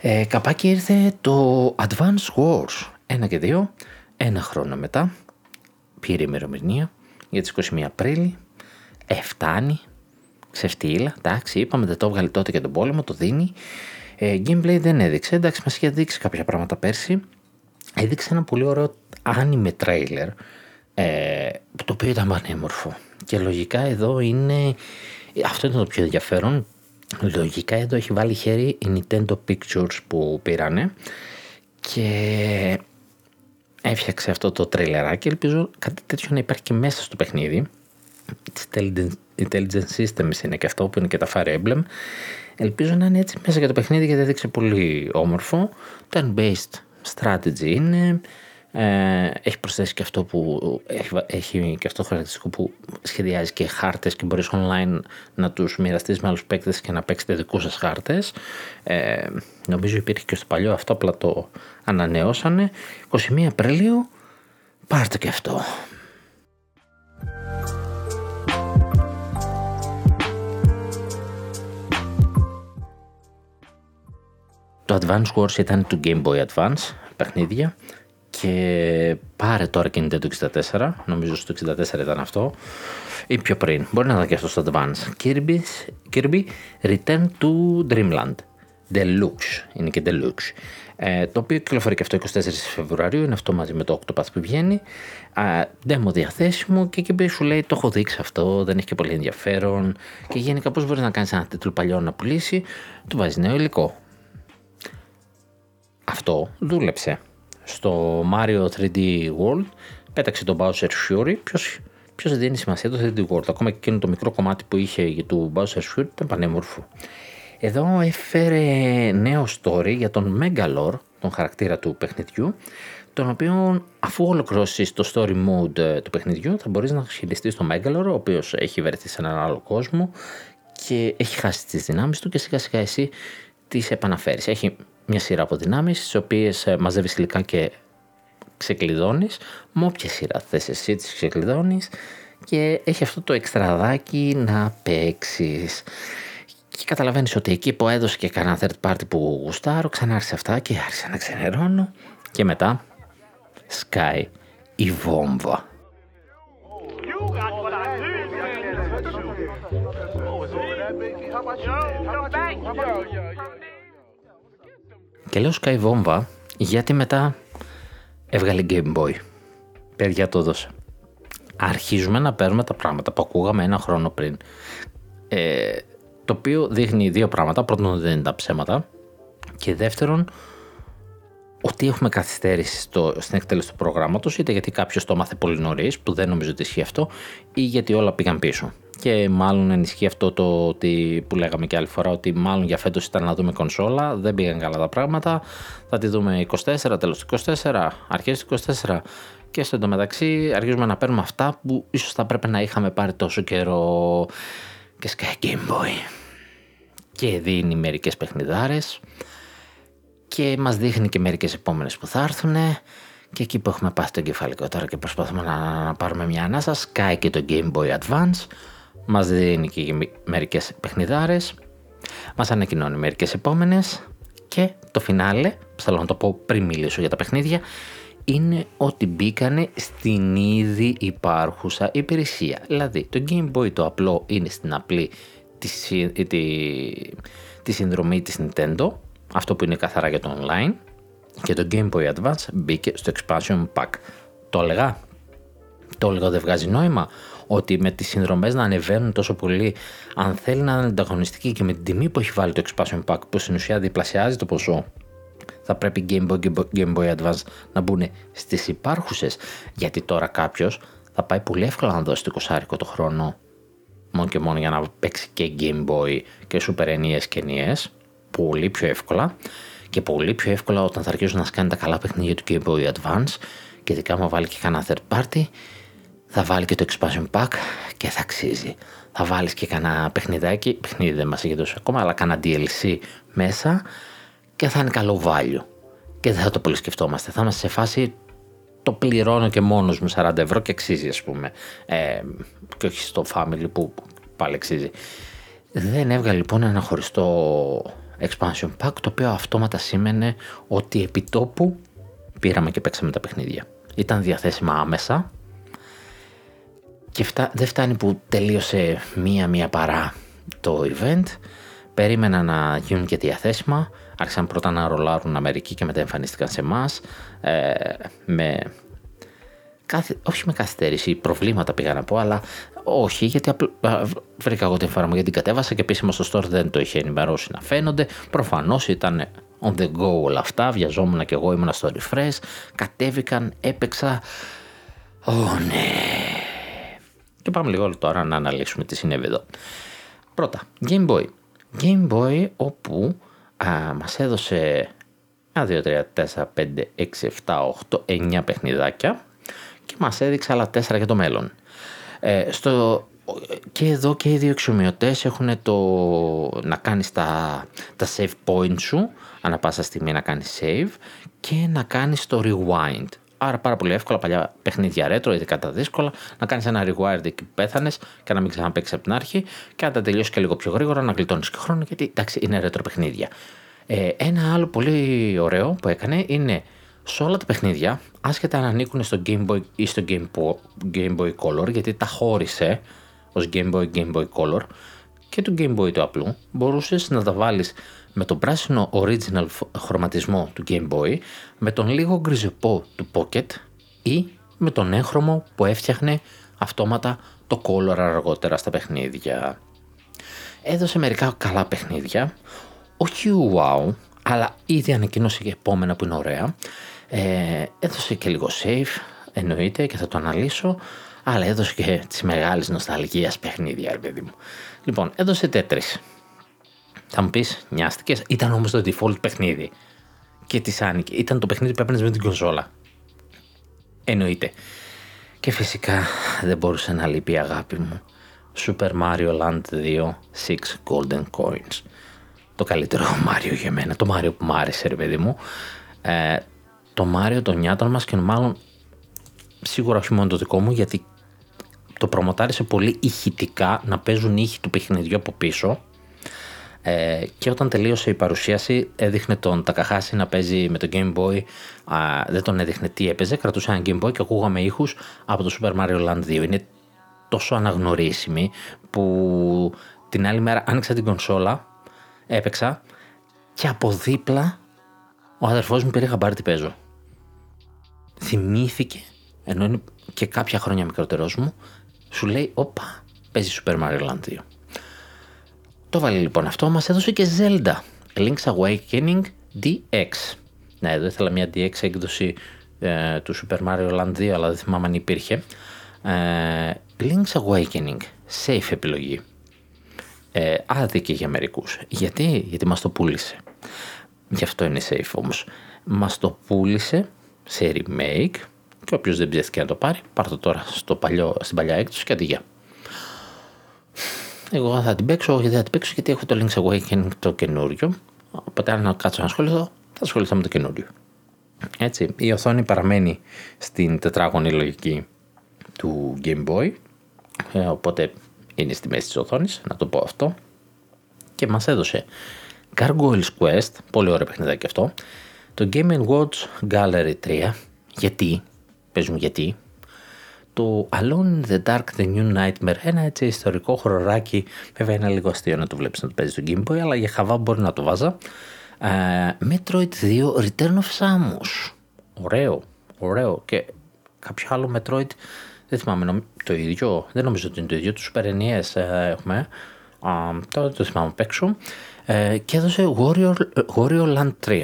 ε, καπάκι ήρθε το Advance Wars 1 και 2, ένα χρόνο μετά, πήρε ημερομηνία για τις 21 Απρίλη, εφτάνει, ξεφτύλα, εντάξει, είπαμε δεν το έβγαλε τότε και τον πόλεμο, το δίνει. Ε, gameplay δεν έδειξε, εντάξει, μας είχε δείξει κάποια πράγματα πέρσι. Έδειξε ένα πολύ ωραίο anime trailer, ε, το οποίο ήταν πανέμορφο. Και λογικά εδώ είναι, αυτό είναι το πιο ενδιαφέρον, Λογικά εδώ έχει βάλει χέρι η Nintendo Pictures που πήρανε και έφτιαξε αυτό το τρελεράκι. Ελπίζω κάτι τέτοιο να υπάρχει και μέσα στο παιχνίδι. Intelligent Systems είναι και αυτό που είναι και τα Fire Emblem. Ελπίζω να είναι έτσι μέσα για το παιχνίδι γιατί έδειξε πολύ όμορφο. Turn-based strategy είναι. Ε, έχει προσθέσει και αυτό που έχει, έχει και αυτό το χαρακτηριστικό που σχεδιάζει και χάρτες και μπορείς online να τους μοιραστείς με άλλους παίκτες και να παίξετε δικούς σας χάρτες. Ε, νομίζω υπήρχε και στο παλιό αυτό, απλά το ανανεώσανε. 21 Απριλίου, πάρτε και αυτό. Το Advance Wars ήταν του Game Boy Advance παιχνίδια και πάρε τώρα και Nintendo 64, νομίζω στο 64 ήταν αυτό, ή πιο πριν, μπορεί να ήταν και αυτό στο Advance. Kirby, Kirby Return to Dreamland. Deluxe, είναι και Deluxe. Ε, το οποίο κυκλοφορεί και αυτό 24 Φεβρουαρίου, είναι αυτό μαζί με το Octopath που βγαίνει. Ε, demo διαθέσιμο και εκεί σου λέει το έχω δείξει αυτό, δεν έχει και πολύ ενδιαφέρον και γενικά πώς μπορείς να κάνεις ένα τίτλο παλιό να πουλήσει, του βάζεις νέο υλικό. Αυτό δούλεψε στο Mario 3D World πέταξε τον Bowser Fury. Ποιος, ποιος δίνει σημασία το 3D World. Ακόμα και εκείνο το μικρό κομμάτι που είχε του Bowser Fury ήταν πανέμορφο. Εδώ έφερε νέο story για τον Megalore, τον χαρακτήρα του παιχνιδιού, τον οποίο αφού ολοκληρώσει το story mode ε, του παιχνιδιού θα μπορείς να χειριστείς τον Megalore, ο οποίος έχει βρεθεί σε έναν άλλο κόσμο και έχει χάσει τις δυνάμεις του και σιγά σιγά εσύ τις επαναφέρεις. Έχει μια σειρά από δυνάμεις, τις οποίες ε, μαζεύεις υλικά και ξεκλειδώνεις. Με όποια σειρά θες εσύ τις ξεκλειδώνεις και έχει αυτό το εξτραδάκι να παίξεις. Και καταλαβαίνεις ότι εκεί που έδωσε και κανένα third party που γουστάρω, ξανά αυτά και άρχισα να ξενερώνω. Και μετά σκάει η βόμβα. Και λέω Sky βόμβα γιατί μετά έβγαλε Game Boy. Παιδιά το έδωσε. Αρχίζουμε να παίρνουμε τα πράγματα που ακούγαμε ένα χρόνο πριν. Ε, το οποίο δείχνει δύο πράγματα. Πρώτον δεν είναι τα ψέματα. Και δεύτερον ότι έχουμε καθυστέρηση στο, στην εκτέλεση του προγράμματος είτε γιατί κάποιος το έμαθε πολύ νωρίς, που δεν νομίζω ότι ισχύει αυτό ή γιατί όλα πήγαν πίσω και μάλλον ενισχύει αυτό το ότι, που λέγαμε και άλλη φορά ότι μάλλον για φέτος ήταν να δούμε κονσόλα, δεν πήγαν καλά τα πράγματα, θα τη δούμε 24, τέλος του 24, αρχές του 24 και στο εντωμεταξύ αρχίζουμε να παίρνουμε αυτά που ίσως θα πρέπει να είχαμε πάρει τόσο καιρό. Και Sky Game Boy. Και δίνει μερικές παιχνιδάρες. Και μας δείχνει και μερικές επόμενες που θα έρθουν και εκεί που έχουμε πάθει το εγκεφαλικό τώρα και προσπαθούμε να, να πάρουμε μια ανάσα Sky και το Game Boy Advance μας δίνει και μερικές παιχνιδάρες, μας ανακοινώνει μερικές επόμενες και το φινάλε, θέλω να το πω πριν μιλήσω για τα παιχνίδια, είναι ότι μπήκανε στην ήδη υπάρχουσα υπηρεσία. Δηλαδή, το Game Boy το απλό είναι στην απλή τη, τη, τη συνδρομή της Nintendo, αυτό που είναι καθαρά για το online, και το Game Boy Advance μπήκε στο expansion pack. Το έλεγα, το έλεγα δεν βγάζει νόημα; Ότι με τις συνδρομές να ανεβαίνουν τόσο πολύ, αν θέλει να είναι ανταγωνιστική και με την τιμή που έχει βάλει το expansion pack που στην ουσία διπλασιάζει το ποσό, θα πρέπει Game Boy και Game Boy Advance να μπουν στις υπάρχουσες, γιατί τώρα κάποιος θα πάει πολύ εύκολα να δώσει το 20 το χρόνο μόνο και μόνο για να παίξει και Game Boy και Super NES και NES, πολύ πιο εύκολα. Και πολύ πιο εύκολα όταν θα αρχίσουν να σκάνει τα καλά παιχνίδια του Game Boy Advance. Και ειδικά μου βάλει και κανένα third party θα βάλει και το expansion pack και θα αξίζει. Θα βάλεις και κανένα παιχνιδάκι, παιχνίδι δεν μας έχει δώσει ακόμα, αλλά κανένα DLC μέσα και θα είναι καλό value. Και δεν θα το πολύ σκεφτόμαστε. Θα είμαστε σε φάση το πληρώνω και μόνος μου 40 ευρώ και αξίζει ας πούμε. Ε, και όχι στο family που πάλι αξίζει. Δεν έβγαλε λοιπόν ένα χωριστό expansion pack το οποίο αυτόματα σήμαινε ότι επιτόπου πήραμε και παίξαμε τα παιχνίδια. Ήταν διαθέσιμα άμεσα και δεν φτάνει που τελείωσε μία-μία παρά το event. Περίμενα να γίνουν και διαθέσιμα. Άρχισαν πρώτα να ρολάρουν Αμερική και μετά εμφανίστηκαν σε εμάς. Ε, με... Όχι με καθυστέρηση, προβλήματα πήγα να πω, αλλά όχι, γιατί βρήκα εγώ την εφαρμογή, την κατέβασα και επίσημα στο store δεν το είχε ενημερώσει να φαίνονται. Προφανώς ήταν on the go όλα αυτά, βιαζόμουν και εγώ ήμουν στο refresh, κατέβηκαν, έπαιξα. Ω ναι, και πάμε λίγο τώρα να αναλύσουμε τι συνέβη εδώ. Πρώτα, Game Boy. Game Boy όπου α, μας έδωσε 1, 2, 3, 4, 5, 6, 7, 8, 9 παιχνιδάκια και μας έδειξε άλλα 4 για το μέλλον. Ε, στο, και εδώ και οι δύο εξομοιωτές έχουν το να κάνεις τα, τα save points σου, ανά πάσα στιγμή να κάνεις save και να κάνεις το rewind. Άρα πάρα πολύ εύκολα παλιά παιχνίδια retro, ειδικά τα δύσκολα, να κάνεις ένα rewind εκεί που πέθανες και να μην ξαναπαίξεις από την αρχή και αν τα τελειώσεις και λίγο πιο γρήγορα να γλιτώνεις και χρόνο γιατί εντάξει είναι retro παιχνίδια. Ε, ένα άλλο πολύ ωραίο που έκανε είναι σε όλα τα παιχνίδια, άσχετα αν ανήκουν στο Game Boy ή στο Game Boy, Game Boy Color, γιατί τα χώρισε ως Game Boy, Game Boy Color και του Game Boy του απλού, μπορούσες να τα βάλεις με τον πράσινο original χρωματισμό του Game Boy, με τον λίγο γκριζεπό του Pocket ή με τον έγχρωμο που έφτιαχνε αυτόματα το Color αργότερα στα παιχνίδια. Έδωσε μερικά καλά παιχνίδια, όχι wow, αλλά ήδη ανακοίνωσε και επόμενα που είναι ωραία. Ε, έδωσε και λίγο safe, εννοείται και θα το αναλύσω, αλλά έδωσε και τις μεγάλες νοσταλγίας παιχνίδια, ρε παιδί μου. Λοιπόν, έδωσε τέτρις. Θα μου πεις, νοιάστηκες, ήταν όμως το default παιχνίδι. Και τις άνοιγε. Ήταν το παιχνίδι που έπαιρνες με την κονσόλα. Εννοείται. Και φυσικά δεν μπορούσε να λείπει η αγάπη μου. Super Mario Land 2 6 Golden Coins. Το καλύτερο Mario για μένα. Το Mario που μου άρεσε, ρε παιδί μου. Ε, το Mario των νιάτων μας και μάλλον σίγουρα όχι μόνο το δικό μου γιατί το προμοτάρισε πολύ ηχητικά να παίζουν ήχοι του παιχνιδιού από πίσω. Ε, και όταν τελείωσε η παρουσίαση έδειχνε τον Τακαχάση να παίζει με το Game Boy. Α, δεν τον έδειχνε τι έπαιζε, κρατούσε ένα Game Boy και ακούγαμε ήχους από το Super Mario Land 2 είναι τόσο αναγνωρίσιμη που την άλλη μέρα άνοιξα την κονσόλα έπαιξα και από δίπλα ο αδερφός μου πήρε χαμπάρι τι παίζω. Θυμήθηκε ενώ είναι και κάποια χρόνια μικρότερός μου σου λέει, όπα, παίζει Super Mario Land 2. Το βάλει λοιπόν αυτό, μας έδωσε και Zelda, Link's Awakening DX. Ναι, εδώ ήθελα μια DX έκδοση ε, του Super Mario Land 2, αλλά δεν θυμάμαι αν υπήρχε. Ε, Link's Awakening, safe επιλογή. Ε, άδικη για μερικούς. Γιατί, γιατί μας το πούλησε. Γι' αυτό είναι safe όμως. Μας το πούλησε σε remake, και όποιος δεν ψεύτηκε να το πάρει, πάρ' το τώρα στο παλιό, στην παλιά έκδοση και αντιγεια. Εγώ θα την παίξω, γιατί θα την παίξω γιατί έχω το Link's Awakening το καινούριο. Οπότε αν κάτσω να ασχοληθώ, θα ασχοληθώ με το καινούριο. Έτσι, η οθόνη παραμένει στην τετράγωνη λογική του Game Boy, ε, οπότε είναι στη μέση της οθόνης, να το πω αυτό. Και μας έδωσε Gargoyle's Quest, πολύ ωραίο παιχνιδάκι αυτό, το Game Watch Gallery 3, γιατί; Πες μου γιατί. Το Alone in the Dark The New Nightmare, ένα έτσι ιστορικό χοροράκι, βέβαια είναι λίγο αστείο να το βλέπεις να το παίζεις στο Game Boy, αλλά για χαβά μπορεί να το βάζα. Uh, Metroid 2 Return of Samus. Ωραίο, ωραίο. Και κάποιο άλλο Metroid, δεν θυμάμαι, το ίδιο, δεν νομίζω ότι είναι το ίδιο, του Super NES ε, έχουμε. Uh, τώρα το θυμάμαι απ' έξω. Uh, και έδωσε Warrior, Warrior Land 3.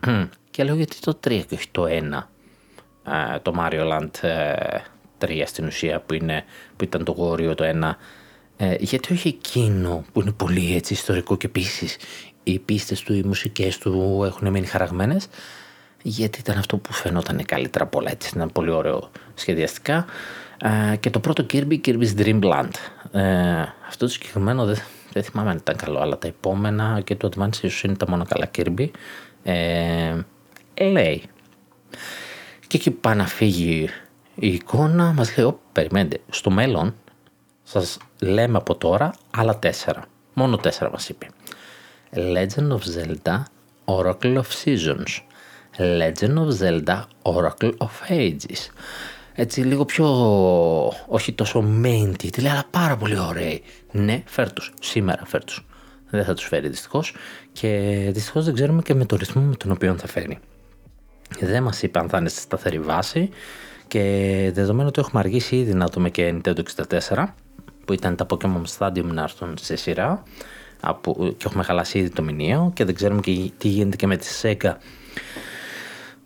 και λέω γιατί το 3 και όχι το 1 το Mario Land 3 στην ουσία που, είναι, που ήταν το γόριο το ένα. Ε, γιατί όχι εκείνο που είναι πολύ έτσι ιστορικό και επίσης οι πίστες του, οι μουσικές του έχουν μείνει χαραγμένες γιατί ήταν αυτό που φαινόταν καλύτερα από όλα έτσι. Ήταν πολύ ωραίο σχεδιαστικά. Ε, και το πρώτο Kirby, Kirby's Dream Land ε, αυτό το συγκεκριμένο δεν, δεν θυμάμαι αν ήταν καλό αλλά τα επόμενα και το Advance ίσως είναι τα μόνο καλά Kirby. Ε, λέει και εκεί πάει να φύγει η εικόνα, μας λέει, περιμένετε, στο μέλλον σας λέμε από τώρα άλλα τέσσερα. Μόνο τέσσερα μας είπε. Legend of Zelda, Oracle of Seasons. Legend of Zelda, Oracle of Ages. Έτσι λίγο πιο, όχι τόσο main title, αλλά πάρα πολύ ωραίοι. Ναι, φέρ τους. Σήμερα φέρ τους. Δεν θα τους φέρει δυστυχώς και δυστυχώς δεν ξέρουμε και με το ρυθμό με τον οποίο θα φέρει. Δεν μας είπε αν θα είναι στη σταθερή βάση και δεδομένου ότι έχουμε αργήσει ήδη να δούμε και Nintendo 64 που ήταν τα Pokemon Stadium να έρθουν σε σειρά και έχουμε χαλάσει ήδη το μηνύο και δεν ξέρουμε και τι γίνεται και με τη Sega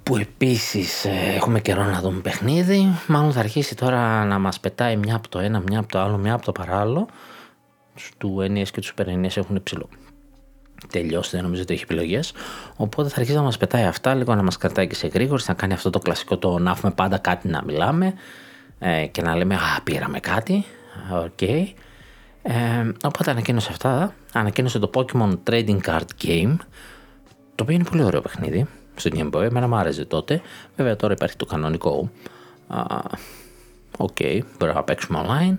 που επίσης ε, έχουμε καιρό να δούμε παιχνίδι. Μάλλον θα αρχίσει τώρα να μας πετάει μια από το ένα, μια από το άλλο, μια από το παράλληλο. Του NES και του Super NES έχουν ψιλοτελειώσει, δεν νομίζω ότι έχει επιλογές. Οπότε θα αρχίσει να μας πετάει αυτά, λίγο να μας κρατάει και σε εγρήγορση, να κάνει αυτό το κλασικό το να έχουμε πάντα κάτι να μιλάμε ε, και να λέμε Α, πήραμε κάτι. OK. Okay. Ε, οπότε ανακοίνωσε αυτά. Ανακοίνωσε το Pokemon Trading Card Game, το οποίο είναι πολύ ωραίο παιχνίδι στο Game Boy. Εμένα μου άρεσε τότε. Βέβαια τώρα υπάρχει το κανονικό. OK, okay, μπορούμε να παίξουμε online.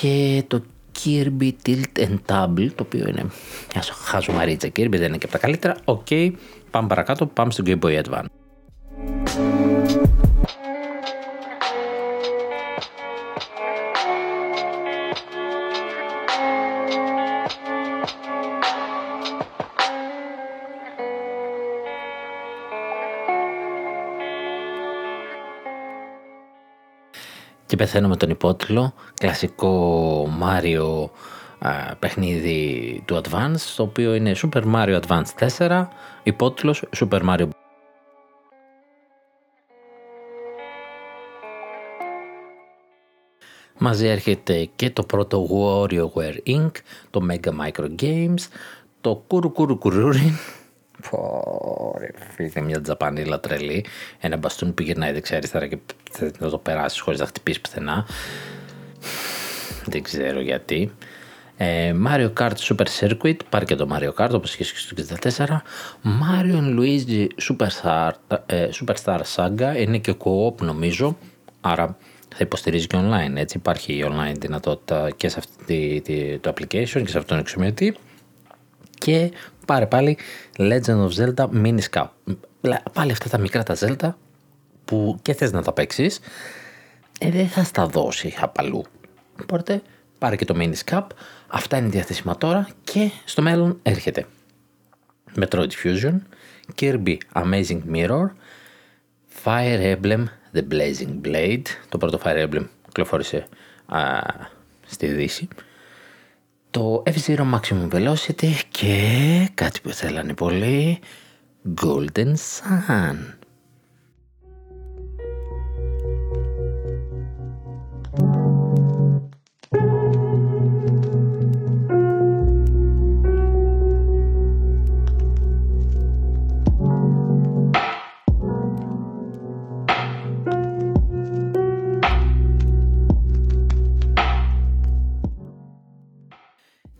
Και το Kirby Tilt and Tumble, το οποίο είναι μια χαζομαρίτσα Kirby, δεν είναι και από τα καλύτερα. OK, okay, πάμε παρακάτω, πάμε στο Game Boy Advance. Και πεθαίνω με τον υπότιτλο κλασικό Mario παιχνίδι του Advance το οποίο είναι Super Mario Advance 4 υπότιτλος Super Mario Μαζί έρχεται και το πρώτο WarioWare Inc., το Mega Micro Games, το Kuru Kuru Kururin Πόρε, φίλε, μια τζαπανίλα τρελή. Ένα μπαστούν που γυρνάει δεξιά-αριστερά και θε να το περάσει χωρίς να χτυπήσει πουθενά. Δεν ξέρω γιατί. Ε, Mario Kart Super Circuit, πάρει και το Mario Kart όπως είχε στο 64. Mario Luigi Superstar, ε, Superstar Saga είναι και co-op νομίζω, άρα θα υποστηρίζει και online. Έτσι υπάρχει online δυνατότητα και σε αυτή το application και σε αυτόν τον εξομοιωτή. Και πάρε πάλι Legend of Zelda Mini Cup. Πάλι αυτά τα μικρά τα Zelda που και θες να τα παίξεις, ε, δεν θα στα δώσει απαλού. Οπότε πάρε και το Mini Cup. Αυτά είναι διαθέσιμα τώρα και στο μέλλον έρχεται. Metroid Fusion, Kirby Amazing Mirror, Fire Emblem The Blazing Blade. Το πρώτο Fire Emblem κυκλοφόρησε στη Δύση το F-Zero Maximum Velocity και κάτι που θέλανε πολύ, Golden Sun.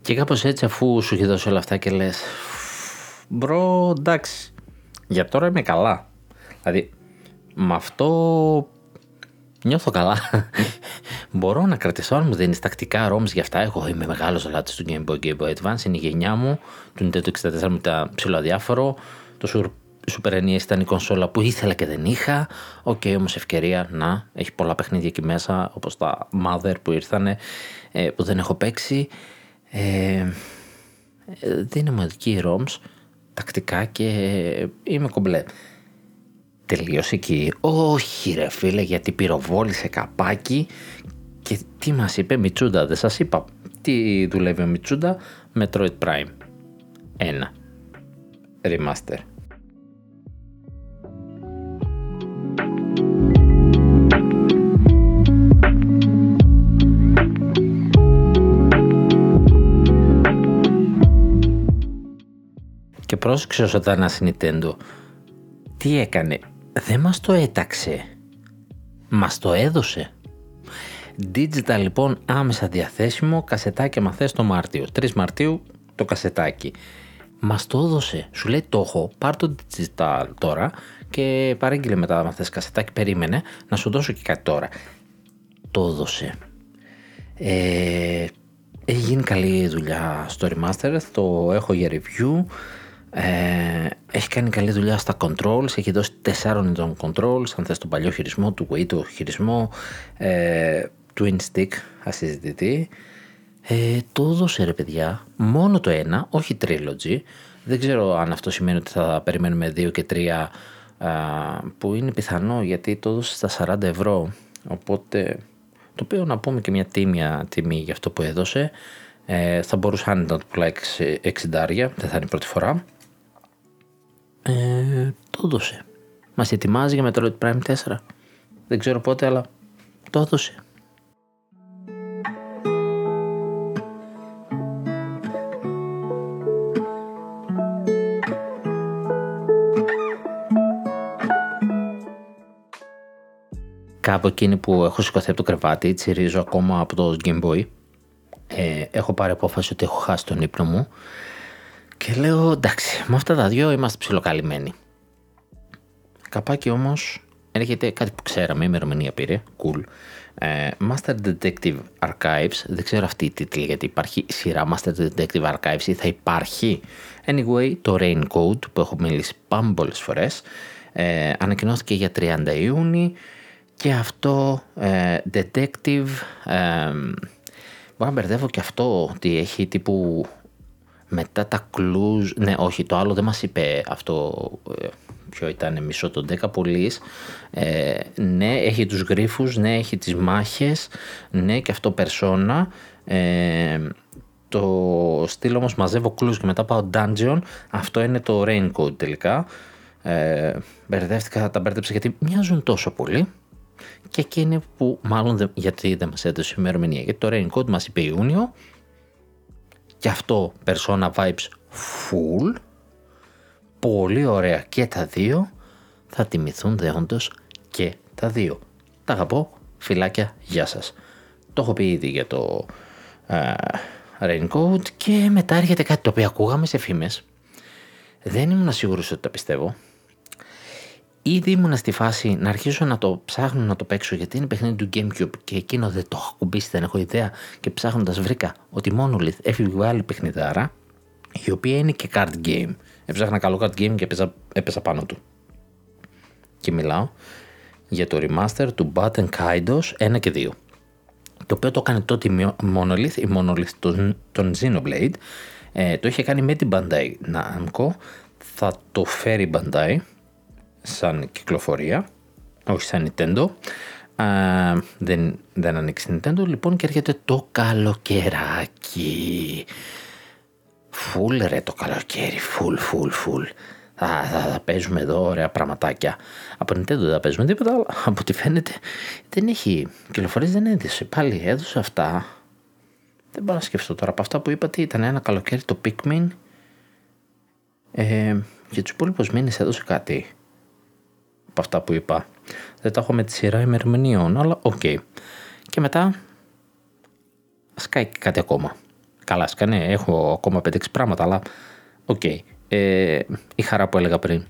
Και κάπως έτσι αφού σου έχει δώσει όλα αυτά και λες Bro εντάξει Για τώρα είμαι καλά Δηλαδή με αυτό νιώθω καλά Μπορώ να κρατήσω αν μου δίνεις τακτικά ROMs για αυτά Εγώ είμαι μεγάλος λάτρης του Game Boy Game Boy Advance Είναι η γενιά μου Του Nintendo 64 μετά ψιλοαδιάφορο Το Super NES ήταν η κονσόλα που ήθελα και δεν είχα. OK, okay, όμως ευκαιρία να έχει πολλά παιχνίδια εκεί μέσα, όπως τα Mother που ήρθανε, ε, που δεν έχω παίξει. Ε, δίνει μου εκεί ROMs τακτικά και είμαι κομπλέ. Τελείωσε εκεί. Όχι ρε φίλε γιατί πυροβόλησε καπάκι και τι μας είπε Μιτσούντα δεν σας είπα. Τι δουλεύει ο Μιτσούντα Metroid Prime 1 Remaster Και πρόσεξες όσο ήταν Nintendo. Τι έκανε; Δεν μας το έταξε; Μας το έδωσε. Digital λοιπόν άμεσα διαθέσιμο, κασετάκι μαθές το Μάρτιο. 3 Μαρτίου το κασετάκι. Μας το έδωσε. Σου λέει το έχω, πάρ το digital τώρα και παρήγγειλε μετά να θες κασετάκι, περίμενε να σου δώσω και κάτι τώρα. Το έδωσε. Ε, έχει γίνει καλή δουλειά στο Remastered, το έχω για review. Ε, έχει κάνει καλή δουλειά στα controls, έχει δώσει 4 ετών controls, αν θες τον παλιό χειρισμό, του Wii, το χειρισμό, ε, Twin Stick, ασυζητητή. Ε, το έδωσε ρε παιδιά, μόνο το ένα, όχι Trilogy. Δεν ξέρω αν αυτό σημαίνει ότι θα περιμένουμε 2 και 3 που είναι πιθανό γιατί το έδωσε στα 40 ευρώ. Οπότε το οποίο να πούμε και μια τίμια τιμή για αυτό που έδωσε. Ε, θα μπορούσε να το πουλάει 60, δεν θα είναι η πρώτη φορά ε, το έδωσε. Μας ετοιμάζει για Metroid Prime 4. Δεν ξέρω πότε, αλλά το έδωσε. Κάπου εκείνη που έχω σηκωθεί από το κρεβάτι, τσιρίζω ακόμα από το Game ε, έχω πάρει απόφαση ότι έχω χάσει τον ύπνο μου και λέω εντάξει, με αυτά τα δυο είμαστε ψιλοκαλυμμένοι. Καπάκι όμως έρχεται κάτι που ξέραμε, η ημερομηνία πήρε, cool. Ε, Master Detective Archives, δεν ξέρω αυτή η τίτλη γιατί υπάρχει σειρά Master Detective Archives ή θα υπάρχει. Anyway, το Raincoat που έχω μιλήσει πάμε πολλές φορές ε, ανακοινώθηκε για 30 Ιούνιου και αυτό ε, Detective ε, μπορώ να μπερδεύω και αυτό ότι έχει τύπου μετά τα clues, ναι όχι το άλλο δεν μας είπε αυτό ε, ποιο ήταν μισό τον 10 πουλής. Ε, ναι, έχει τους γρίφους, ναι, έχει τις μάχες, ναι και αυτό περσόνα. Ε, το στυλ όμως μαζεύω clues και μετά πάω dungeon, αυτό είναι το raincoat τελικά. Ε, μπερδεύτηκα, τα μπέρδεψα γιατί μοιάζουν τόσο πολύ. Και εκείνη που μάλλον γιατί δεν μας έδωσε ημερομηνία. Γιατί το raincoat μας είπε Ιούνιο. Και αυτό persona vibes full πολύ ωραία και τα δύο, θα τιμηθούν δεόντως και τα δύο. Τα αγαπώ, φιλάκια, γεια σας. Το έχω πει ήδη για το uh, Raincoat και μετά έρχεται κάτι το οποίο ακούγαμε σε φήμες. Δεν ήμουν σίγουρος ότι τα πιστεύω. Ήδη ήμουν στη φάση να αρχίσω να το ψάχνω να το παίξω γιατί είναι παιχνίδι του Gamecube και εκείνο δεν το έχω ακουμπήσει, δεν έχω ιδέα και ψάχνοντας βρήκα ότι Monolith έχει βγάλει παιχνιδάρα η οποία είναι και card game. Έψαχνα καλό card game και έπαιζα, έπεσα πάνω του. Και μιλάω για το remaster του Button Kaidos 1 και 2. Το οποίο το έκανε τότε η Monolith, η Monolith των, των Xenoblade. Ε, το είχε κάνει με την Bandai Namco. Θα το φέρει Bandai σαν κυκλοφορία. Όχι σαν Nintendo. Α, δεν, δεν ανοίξει Nintendo. Λοιπόν και έρχεται το καλοκαιράκι. Φουλ ρε το καλοκαίρι, φουλ, φουλ, φουλ. Θα, θα, θα, παίζουμε εδώ ωραία πραγματάκια. Από Nintendo δεν θα παίζουμε τίποτα, αλλά από ό,τι φαίνεται δεν έχει. Κυκλοφορίες δεν έδωσε. Πάλι έδωσε αυτά. Δεν μπορώ να σκεφτώ τώρα από αυτά που είπατε. Ήταν ένα καλοκαίρι το Pikmin. Ε, για τους υπόλοιπους μήνες έδωσε κάτι. Από αυτά που είπα. Δεν τα έχω με τη σειρά ημερομηνιών, αλλά OK. Okay. Και μετά σκάει και κάτι ακόμα. Καλά, σκάνε, έχω ακόμα 5-6 πράγματα, αλλά OK. Okay. Ε, η χαρά που έλεγα πριν.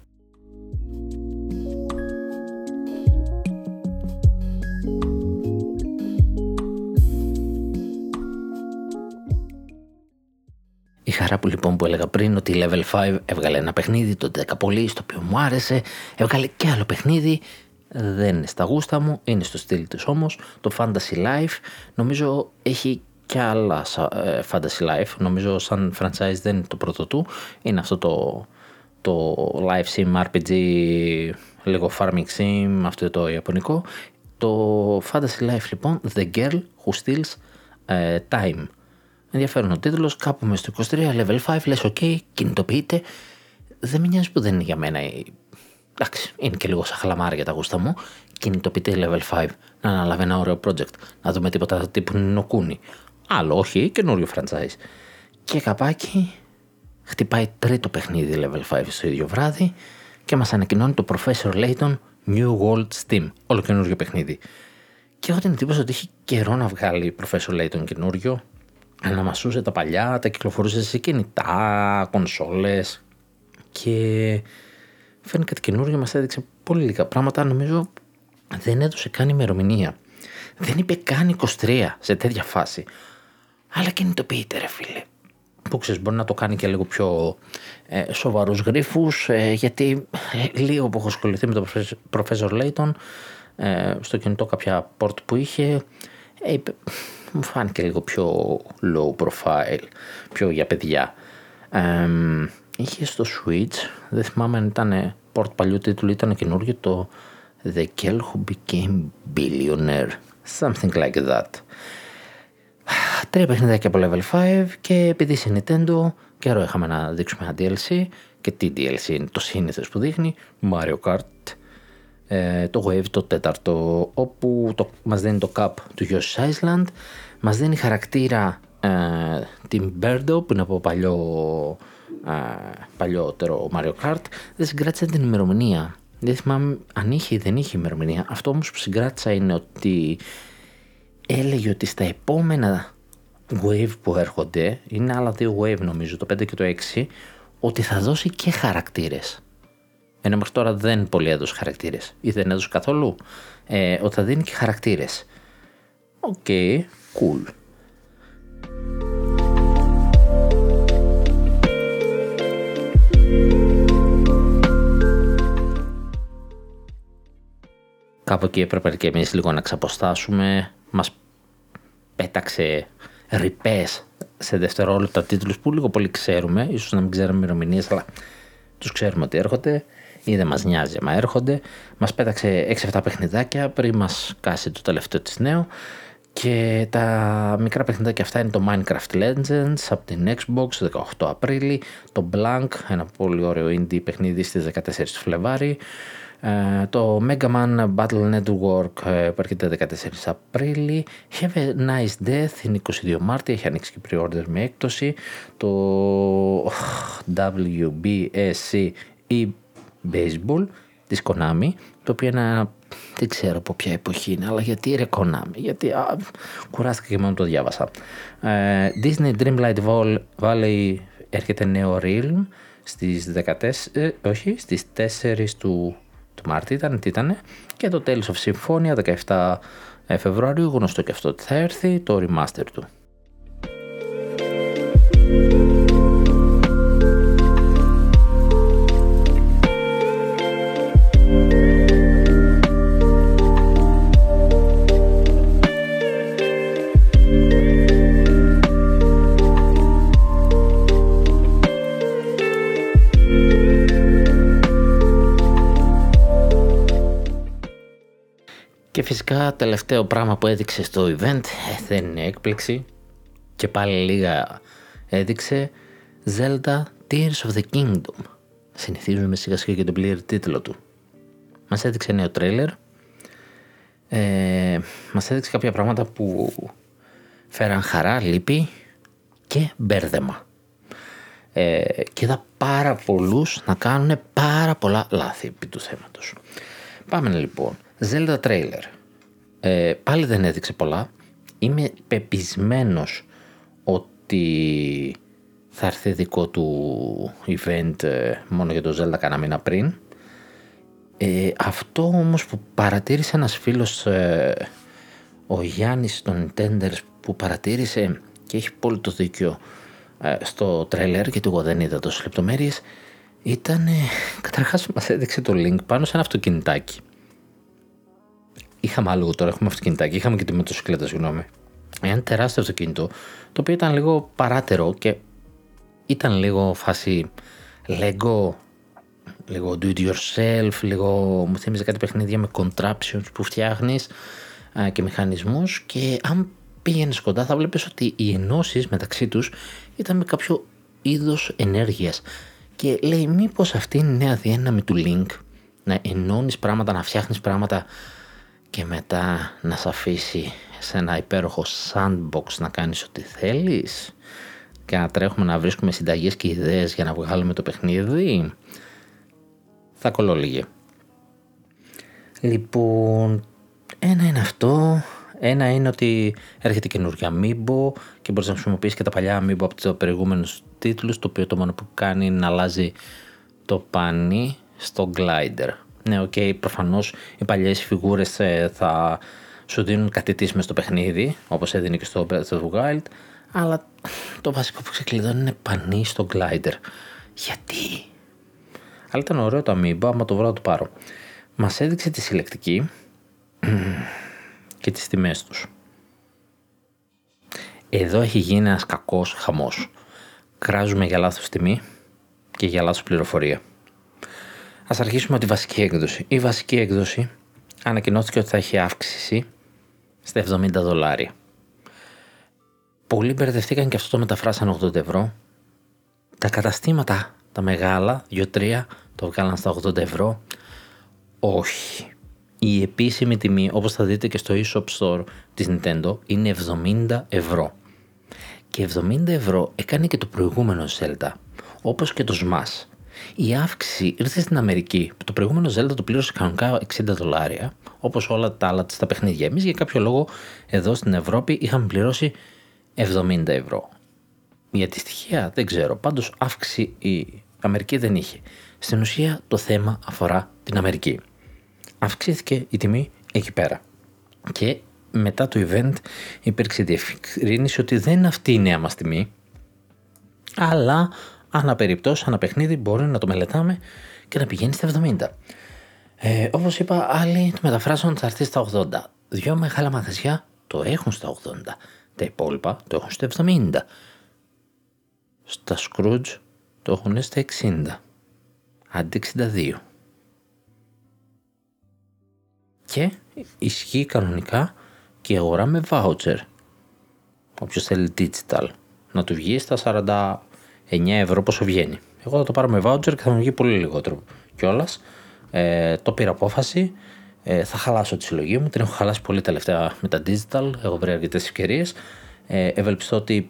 Χαρά που λοιπόν που έλεγα πριν ότι η Level 5 έβγαλε ένα παιχνίδι, το Decapolice, στο οποίο μου άρεσε, έβγαλε και άλλο παιχνίδι, δεν είναι στα γούστα μου, είναι στο στυλ της όμως, το Fantasy Life, νομίζω έχει και άλλα ε, Fantasy Life. Νομίζω σαν franchise δεν είναι το πρώτο του. Είναι αυτό το, το live sim RPG, λίγο farming sim, αυτό το ιαπωνικό. Το Fantasy Life λοιπόν, The Girl Who Steals uh, Time. Ενδιαφέρον ο τίτλος, κάπου μες στο 23, level 5, λες ok, κινητοποιείται. Δεν με νοιάζει που δεν είναι για μένα εντάξει, είναι και λίγο σαν χλαμάρι για τα γούστα μου. Κινητοποιείται level 5 να αναλάβει ένα ωραίο project. Να δούμε τίποτα τύπου νοκούνι. Άλλο όχι, καινούριο franchise. Και καπάκι χτυπάει τρίτο παιχνίδι level 5 στο ίδιο βράδυ και μας ανακοινώνει το Professor Layton New World Steam, όλο καινούριο παιχνίδι. Και έχω την εντύπωση ότι έχει καιρό να βγάλει Professor Layton καινούριο, να μασούσε τα παλιά, τα κυκλοφορούσε σε κινητά, κονσόλες και φαίνει κάτι καινούριο, μας έδειξε πολύ λίγα πράγματα, νομίζω δεν έδωσε καν ημερομηνία. Δεν είπε καν 23 σε τέτοια φάση αλλά κινητοποιείται ρε φίλε. Που ξέρεις μπορεί να το κάνει και λίγο πιο ε, σοβαρούς γρίφους ε, γιατί ε, λίγο που έχω ασχοληθεί με τον Professor Layton ε, στο κινητό κάποια port που είχε ε, μου φάνηκε λίγο πιο low profile, πιο για παιδιά. είχε στο Switch, δεν θυμάμαι αν ήταν port παλιού τίτλου, ήταν καινούργιο το The Girl Who Became Billionaire, something like that. Τρία παιχνιδάκια από level 5 και επειδή είσαι Nintendo, καιρό είχαμε να δείξουμε ένα DLC και τι DLC είναι το σύνηθες που δείχνει, Mario Kart, ε, το Wave το τέταρτο, όπου το, μας δίνει το cup του Yoshi's Island, μας δίνει χαρακτήρα ε, την Birdo που είναι από παλιό, ε, παλιότερο Mario Kart, δεν συγκράτησε την ημερομηνία Δεν θυμάμαι αν είχε ή δεν είχε ημερομηνία. Αυτό όμως που συγκράτησα είναι ότι έλεγε ότι στα επόμενα wave που έρχονται, είναι άλλα δύο wave νομίζω, το 5 και το 6, ότι θα δώσει και χαρακτήρες. Ενώ μέχρι τώρα δεν πολύ έδωσε χαρακτήρες ή δεν έδωσε καθόλου. Ε, ότι θα δίνει και χαρακτήρες. OK, okay, cool. Κάπου εκεί έπρεπε και εμείς λίγο να ξαποστάσουμε. Μας πέταξε ριπές σε δευτερόλεπτα τίτλους που λίγο πολύ ξέρουμε. Ίσως να μην ξέρουμε ημερομηνίες, αλλά τους ξέρουμε ότι έρχονται ή δεν μας νοιάζει μα έρχονται. Μας πέταξε 6-7 παιχνιδάκια πριν μας κάσει το τελευταίο της νέο. Και τα μικρά παιχνιδάκια αυτά είναι το Minecraft Legends από την Xbox 18 Απρίλη, το Blank, ένα πολύ ωραίο indie παιχνίδι στις 14 Φλεβάρι, ε, το Mega Man Battle Network ε, που έρχεται 14 Απρίλη. Have a Nice Death είναι 22 Μάρτη, έχει ανοίξει και pre-order με έκπτωση. Το WBSC e Baseball της Konami, το οποίο είναι δεν ξέρω από ποια εποχή είναι, αλλά γιατί ρε Konami, γιατί α, κουράστηκα και μόνο το διάβασα. Ε, Disney Dreamlight Valley έρχεται νέο Realm στις 14, όχι, στις 4 του του Μάρτη ήταν, τι ήταν, και το Tales of Symphonia 17 ε, Φεβρουαρίου, γνωστό και αυτό ότι θα έρθει, το remaster του. Και φυσικά τελευταίο πράγμα που έδειξε στο event ε, δεν είναι έκπληξη και πάλι λίγα έδειξε Zelda Tears of the Kingdom. Συνηθίζουμε σιγά σιγά και τον πλήρη τίτλο του. Μας έδειξε νέο τρέιλερ. Ε, μας έδειξε κάποια πράγματα που φέραν χαρά, λύπη και μπέρδεμα. Ε, και είδα πάρα πολλούς να κάνουν πάρα πολλά λάθη επί του θέματος. Πάμε λοιπόν. Zelda trailer. Ε, πάλι δεν έδειξε πολλά. Είμαι πεπισμένος ότι θα έρθει δικό του event ε, μόνο για το Zelda κάνα μήνα πριν. Ε, αυτό όμως που παρατήρησε ένας φίλος, ε, ο Γιάννης των Nintenders που παρατήρησε και έχει πολύ το δίκιο ε, στο τρέλερ γιατί εγώ δεν είδα τόσες λεπτομέρειες ήταν, καταρχάς μας έδειξε το link πάνω σε ένα αυτοκινητάκι είχαμε άλλο τώρα, έχουμε αυτοκινητάκι, είχαμε και τη μοτοσυκλέτα, συγγνώμη. Ένα τεράστιο αυτοκίνητο, το οποίο ήταν λίγο παράτερο και ήταν λίγο φάση Lego, λίγο do it yourself, λίγο μου θύμιζε κάτι παιχνίδια με contraptions που φτιάχνεις και μηχανισμούς και αν πήγαινες κοντά θα βλέπεις ότι οι ενώσεις μεταξύ τους ήταν με κάποιο είδος ενέργειας και λέει μήπως αυτή είναι η νέα διέναμη του Link να ενώνεις πράγματα, να φτιάχνεις πράγματα και μετά να σε αφήσει σε ένα υπέροχο sandbox να κάνεις ό,τι θέλεις και να τρέχουμε να βρίσκουμε συνταγές και ιδέες για να βγάλουμε το παιχνίδι θα κολλόλυγε. Λοιπόν, ένα είναι αυτό. Ένα είναι ότι έρχεται καινούργια Amiibo και μπορείς να χρησιμοποιήσεις και τα παλιά Amiibo από το προηγούμενους τίτλους το οποίο το μόνο που κάνει είναι να αλλάζει το πανί στο glider. Ναι, OK, okay, προφανώς οι παλιές φιγούρες ε, θα σου δίνουν κάτι με στο παιχνίδι, όπως έδινε και στο Breath of the Wild, αλλά το βασικό που ξεκλειδώνει είναι πανί στο glider. Γιατί; Αλλά ήταν ωραίο το Amiibo, άμα το βρω το πάρω. Μας έδειξε τη συλλεκτική και τις τιμές τους. Εδώ έχει γίνει ένας κακός χαμός. Κράζουμε για λάθος τιμή και για λάθος πληροφορία. Α αρχίσουμε με τη βασική έκδοση. Η βασική έκδοση ανακοινώθηκε ότι θα έχει αύξηση στα 70 δολάρια. Πολλοί μπερδευτήκαν και αυτό το μεταφράσαν 80 ευρώ. Τα καταστήματα, τα μεγάλα, 2-3, το βγάλαν στα 80 ευρώ. Όχι. Η επίσημη τιμή, όπως θα δείτε και στο eShop Store της Nintendo, είναι 70 ευρώ. Και 70 ευρώ έκανε και το προηγούμενο Zelda, όπως και το Smash. Η αύξηση ήρθε στην Αμερική. Το προηγούμενο Zelda το πλήρωσε κανονικά 60 δολάρια, όπως όλα τα άλλα στα παιχνίδια. Εμείς για κάποιο λόγο εδώ στην Ευρώπη είχαμε πληρώσει 70 ευρώ. Για τη στοιχεία δεν ξέρω. Πάντως αύξηση η Αμερική δεν είχε. Στην ουσία το θέμα αφορά την Αμερική. Αυξήθηκε η τιμή εκεί πέρα. Και μετά το event υπήρξε διευκρίνηση ότι δεν είναι αυτή η νέα μας τιμή, αλλά ανά περιπτώσει, ανά παιχνίδι μπορεί να το μελετάμε και να πηγαίνει στα 70. Ε, Όπως είπα, άλλοι το μεταφράζουν θα έρθει στα 80. Δυο μεγάλα μαγαζιά το έχουν στα 80. Τα υπόλοιπα το έχουν στα 70. Στα Scrooge το έχουν στα 60. Αντί 62. Και ισχύει κανονικά και η αγορά με voucher. Όποιος θέλει digital. Να του βγει στα 49 ευρώ πόσο βγαίνει. Εγώ θα το πάρω με voucher και θα μου βγει πολύ λιγότερο κιόλας. Ε, το πήρα απόφαση. Ε, θα χαλάσω τη συλλογή μου. Την έχω χαλάσει πολύ τελευταία με τα digital. Έχω βρει αρκετές ευκαιρίες. Ε, ευελπιστώ ότι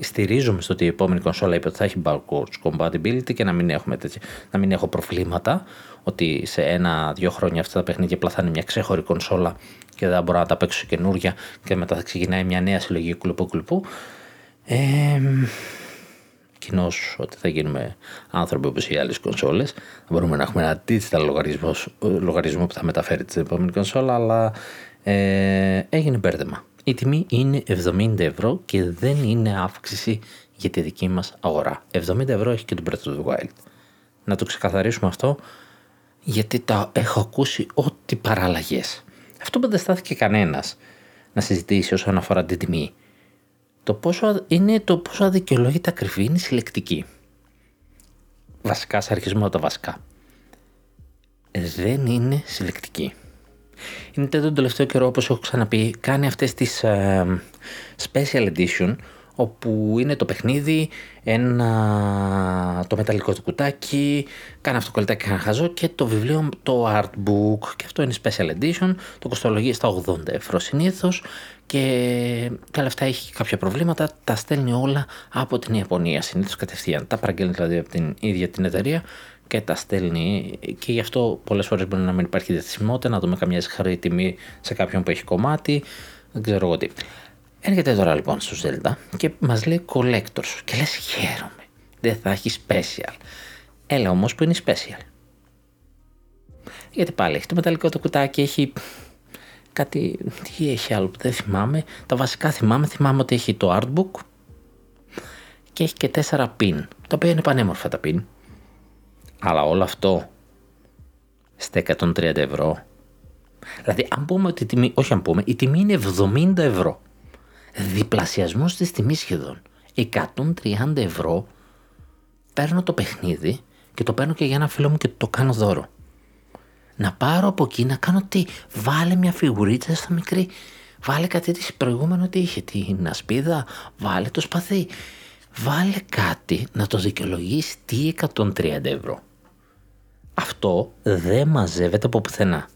στηρίζομαι στο ότι η επόμενη κονσόλα είπε ότι θα έχει backwards compatibility και να μην, έχουμε τέτοια, να μην έχω προβλήματα. Ότι σε ένα-δύο χρόνια αυτά τα παιχνίδια απλά θα είναι μια ξέχωρη κονσόλα και δεν μπορώ να τα παίξω καινούρια και μετά θα ξεκινάει μια νέα συλλογή κουλουπού κουλουπού. Ε, κοινώ ότι θα γίνουμε άνθρωποι όπως οι άλλες κονσόλες. Θα μπορούμε να έχουμε ένα digital λογαριασμό, λογαριασμό που θα μεταφέρει την επόμενη κονσόλα, αλλά ε, έγινε μπέρδεμα. Η τιμή είναι 70 ευρώ και δεν είναι αύξηση για τη δική μας αγορά. 70 ευρώ έχει και το Breath of the Wild. Να το ξεκαθαρίσουμε αυτό, γιατί τα έχω ακούσει ό,τι παραλλαγές. Αυτό που δεν στάθηκε κανένας να συζητήσει όσον αφορά την τιμή. Το πόσο είναι το πόσο αδικαιολόγητα ακριβή είναι η συλλεκτική. Βασικά, σε αρχισμό τα βασικά. Δεν είναι συλλεκτική. Είναι τον τελευταίο καιρό, όπως έχω ξαναπεί, κάνει αυτές τις ε, special edition όπου είναι το παιχνίδι, ένα, το μεταλλικό του κουτάκι, κάνει αυτό κολλητάκι ένα χαζό και το βιβλίο, το artbook και αυτό είναι special edition, το κοστολογεί στα 80 ευρώ συνήθως και τα λεφτά έχει κάποια προβλήματα, τα στέλνει όλα από την Ιαπωνία συνήθως κατευθείαν. Τα παραγγέλνει δηλαδή από την ίδια την εταιρεία και τα στέλνει και γι' αυτό πολλές φορές μπορεί να μην υπάρχει διαθεσιμότητα, να δούμε καμιά ζευγαρή τιμή σε κάποιον που έχει κομμάτι, δεν ξέρω εγώ τι. Έρχεται τώρα λοιπόν στο Zelda και μας λέει collectors και λες χαίρομαι, δεν θα έχεις special. Έλα όμως που είναι special. Γιατί πάλι έχει το μεταλλικό το κουτάκι, έχει κάτι, τι έχει άλλο που δεν θυμάμαι. Τα βασικά θυμάμαι, θυμάμαι ότι έχει το artbook και έχει και τέσσερα pin, τα οποία είναι πανέμορφα τα pin. Αλλά όλο αυτό στα 130 ευρώ. Δηλαδή, αν πούμε ότι η τιμή, όχι αν πούμε, η τιμή είναι 70 ευρώ. Διπλασιασμός της τιμής σχεδόν. 130 ευρώ παίρνω το παιχνίδι και το παίρνω και για ένα φίλο μου και το κάνω δώρο. Να πάρω από εκεί να κάνω τι, βάλε μια φιγουρίτσα στο μικρή, βάλε κάτι της προηγούμενο τι είχε, την ασπίδα, βάλε το σπαθί. Βάλε κάτι να το δικαιολογήσει τι 130 ευρώ. Αυτό δεν μαζεύεται από πουθενά.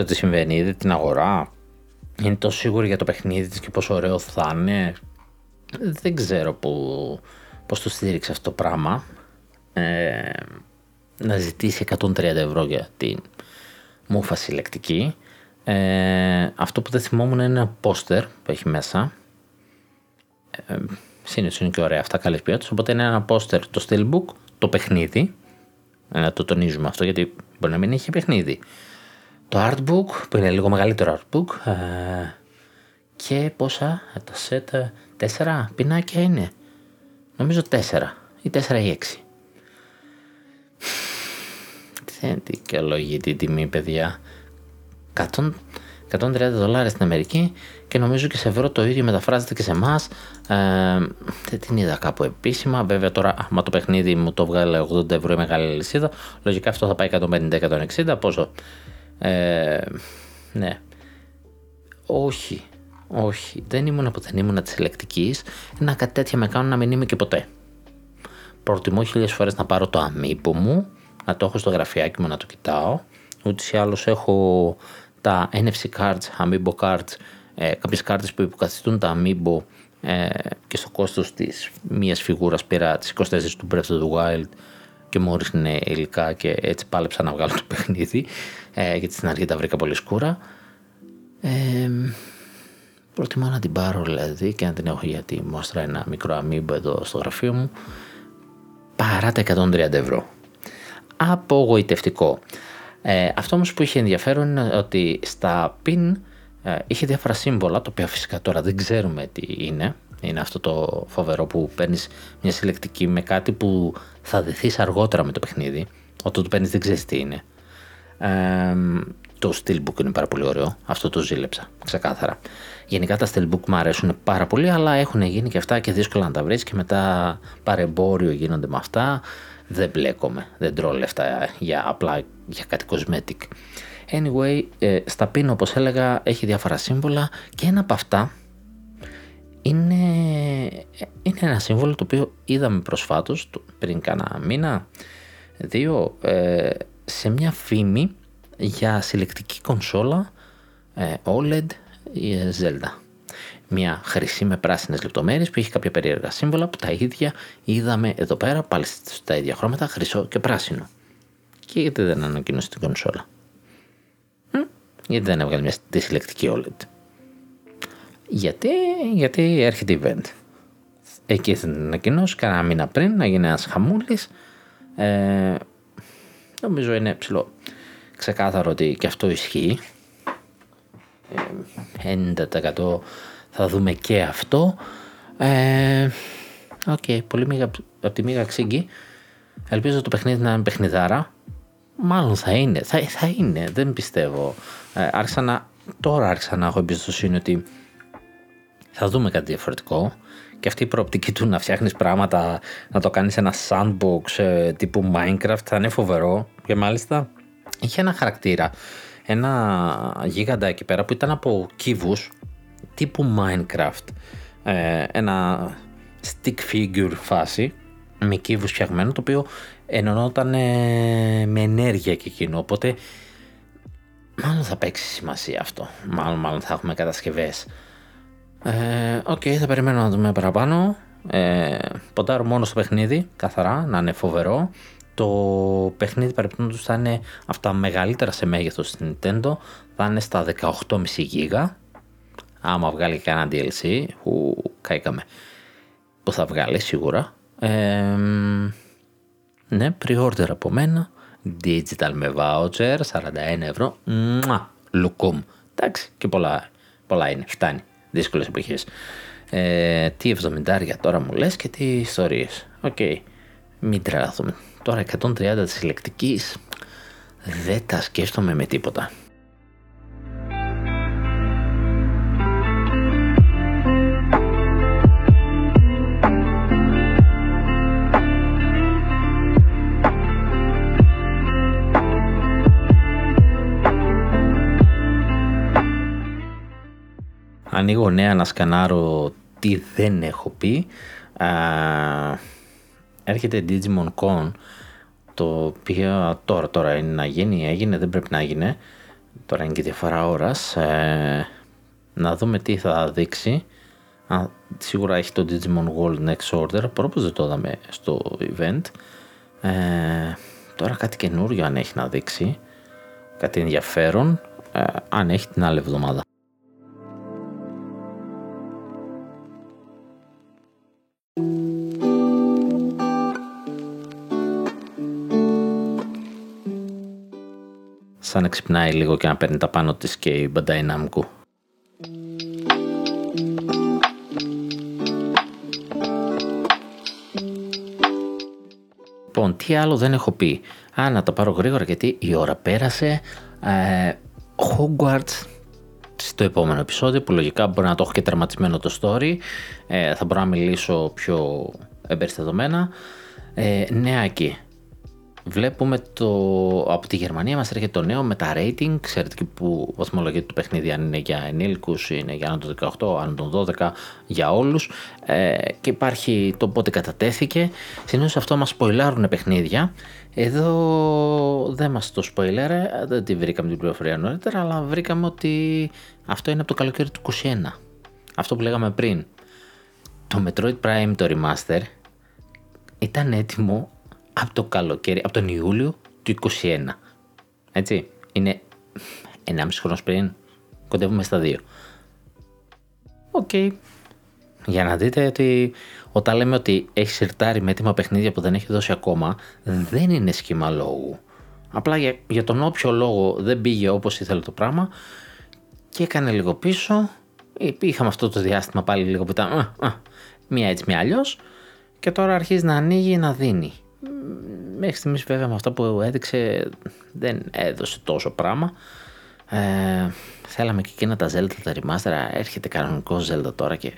Ξέρω τι συμβαίνει, είδε την αγορά. Είναι τόσο σίγουρη για το παιχνίδι της και πόσο ωραίο θα είναι. Δεν ξέρω που, πώς το στήριξε αυτό το πράγμα. Ε, να ζητήσει 130 ευρώ για την μούφα συλλεκτική. Ε, αυτό που δεν θυμόμουν είναι ένα πόστερ που έχει μέσα. Ε, Συνήθως είναι και ωραία αυτά, καλή ποιότητα. Οπότε είναι ένα πόστερ το Steelbook, το παιχνίδι. Ε, να το τονίζουμε αυτό γιατί μπορεί να μην έχει παιχνίδι το artbook που είναι λίγο μεγαλύτερο artbook ε, και πόσα τα set τέσσερα πινάκια είναι νομίζω τέσσερα ή τέσσερα ή έξι δεν δικαιολογεί την τιμή παιδιά 130 130 δολάρια στην Αμερική και νομίζω και σε ευρώ το ίδιο μεταφράζεται και σε εμάς. Ε, δεν την είδα κάπου επίσημα. Βέβαια τώρα, άμα το παιχνίδι μου το βγάλε 80 ευρώ η μεγάλη λυσίδα, λογικά αυτό θα πάει 150-160. Πόσο; Ε, ναι. Όχι. Όχι. Δεν ήμουν που δεν ήμουν της ελεκτικής. Ένα κάτι τέτοια με κάνουν να μην είμαι και ποτέ. Προτιμώ χίλιες φορές να πάρω το αμύπο μου, να το έχω στο γραφιάκι μου να το κοιτάω. Ούτως ή άλλως έχω τα NFC cards, Amiibo cards, ε, κάποιες κάρτες που υποκαθιστούν τα Amiibo ε, και στο κόστος της μίας φιγούρας πήρα τις 24 του Breath of the Wild και μου όρισαν υλικά και έτσι πάλεψα να βγάλω το παιχνίδι ε, γιατί στην αρχή τα βρήκα πολύ σκούρα. Ε, προτιμώ να την πάρω δηλαδή και να την έχω γιατί μου ένα μικρό Amiibo εδώ στο γραφείο μου παρά τα 130 ευρώ. Απογοητευτικό. Ε, αυτό όμως που είχε ενδιαφέρον είναι ότι στα pin ε, είχε διάφορα σύμβολα, τα οποία φυσικά τώρα δεν ξέρουμε τι είναι. Είναι αυτό το φοβερό που παίρνεις μια συλλεκτική με κάτι που θα δεθείς αργότερα με το παιχνίδι. Όταν το παίρνεις δεν ξέρεις τι είναι. Ε, το Steelbook είναι πάρα πολύ ωραίο. Αυτό το ζήλεψα, ξεκάθαρα. Γενικά τα Steelbook μου αρέσουν πάρα πολύ, αλλά έχουν γίνει και αυτά και δύσκολα να τα βρεις και μετά παρεμπόριο γίνονται με αυτά δεν μπλέκομαι, δεν τρώω λεφτά για απλά για κάτι cosmetic. Anyway, ε, στα πίν όπως έλεγα έχει διάφορα σύμβολα και ένα από αυτά είναι, είναι ένα σύμβολο το οποίο είδαμε προσφάτως πριν κάνα μήνα, δύο, ε, σε μια φήμη για συλλεκτική κονσόλα ε, OLED Zelda μια χρυσή με πράσινες λεπτομέρειες που έχει κάποια περίεργα σύμβολα που τα ίδια είδαμε εδώ πέρα πάλι στα ίδια χρώματα χρυσό και πράσινο. Και γιατί δεν ανακοίνωσε την κονσόλα; Γιατί δεν έβγαλε μια συλλεκτική OLED; Γιατί, γιατί έρχεται event. Εκεί θα την ανακοινώσει κανένα μήνα πριν να γίνει ένας χαμούλης. Ε, νομίζω είναι ψηλό. Ξεκάθαρο ότι και αυτό ισχύει. Ε, 90% θα δούμε και αυτό. Ε, OK, okay, πολύ μύγα, από τη μύγα ξύγκι. Ελπίζω το παιχνίδι να είναι παιχνιδάρα. Μάλλον θα είναι, θα, θα είναι, δεν πιστεύω. Ε, άρχισα να, τώρα άρχισα να έχω εμπιστοσύνη ότι θα δούμε κάτι διαφορετικό. Και αυτή η προοπτική του να φτιάχνεις πράγματα, να το κάνεις ένα sandbox ε, τύπου Minecraft θα είναι φοβερό. Και μάλιστα είχε ένα χαρακτήρα, ένα γίγαντα εκεί πέρα που ήταν από κύβους τύπου Minecraft. Ε, ένα stick figure φάση με κύβους φτιαγμένο το οποίο ενωνόταν ε, με ενέργεια και εκείνο οπότε μάλλον θα παίξει σημασία αυτό μάλλον, μάλλον θα έχουμε κατασκευές ε, OK, okay, θα περιμένω να δούμε παραπάνω. Ε, ποντάρω μόνο στο παιχνίδι καθαρά, να είναι φοβερό. Το παιχνίδι παρεπτόντως θα είναι από τα μεγαλύτερα σε μέγεθος στην Nintendo. Θα είναι στα 18,5 GB άμα βγάλει κανένα DLC που καήκαμε. Που θα βγάλει σίγουρα. Ε, ναι pre-order από μένα. Digital με voucher 41 ευρώ. Μουα, λουκούμ. Εντάξει και πολλά, πολλά είναι φτάνει δύσκολες εποχές. Ε, τι 70 τώρα μου λες και τι ιστορίες. OK okay. μην τρελαθούμε. Τώρα 130 της ηλεκτρικής δεν τα σκέφτομαι με τίποτα ανοίγω νέα να σκανάρω τι δεν έχω πει. Α, έρχεται Digimon Con το οποίο τώρα, τώρα είναι να γίνει, έγινε, δεν πρέπει να γίνει. Τώρα είναι και διαφορά ώρας. Ε, να δούμε τι θα δείξει. Α, σίγουρα έχει το Digimon World Next Order, πρόπως δεν το είδαμε στο event. Ε, τώρα κάτι καινούριο αν έχει να δείξει, κάτι ενδιαφέρον, ε, αν έχει την άλλη εβδομάδα. Σαν να ξυπνάει λίγο και να παίρνει τα πάνω της και η Bandai Namco. Λοιπόν, τι άλλο δεν έχω πει. Α, να τα πάρω γρήγορα γιατί η ώρα πέρασε. Ε, Hogwarts στο επόμενο επεισόδιο που λογικά μπορεί να το έχω και τερματισμένο το story. Ε, θα μπορώ να μιλήσω πιο εμπεριστατωμένα. Ε, νεάκι. Βλέπουμε το, από τη Γερμανία μας έρχεται το νέο με τα rating, ξέρετε και που βαθμολογία του παιχνίδι αν είναι για ενήλικους, είναι για άνω των 18, άνω των 12, για όλους ε, και υπάρχει το πότε κατατέθηκε. Συνήθως αυτό μας σποιλάρουν παιχνίδια. Εδώ δεν μας το σποιλέρε, δεν τη βρήκαμε την πληροφορία νωρίτερα, αλλά βρήκαμε ότι αυτό είναι από το καλοκαίρι του 21. Αυτό που λέγαμε πριν. Το Metroid Prime το Remaster ήταν έτοιμο από το καλοκαίρι, από τον Ιούλιο του 21. Έτσι, είναι 1,5 χρόνος πριν, κοντεύουμε στα 2. Οκ. Για να δείτε ότι όταν λέμε ότι έχεις συρτάρει με έτοιμα παιχνίδια που δεν έχεις δώσει ακόμα, δεν είναι σχήμα λόγου. Απλά για, για τον όποιο λόγο δεν πήγε όπως ήθελε το πράγμα και έκανε λίγο πίσω. Είχαμε αυτό το διάστημα πάλι λίγο που ήταν μία έτσι μία αλλιώς και τώρα αρχίζει να ανοίγει να δίνει. Μέχρι στιγμής βέβαια με αυτό που έδειξε δεν έδωσε τόσο πράγμα. Ε, θέλαμε και εκείνα τα Zelda τα remaster, έρχεται κανονικός Zelda τώρα και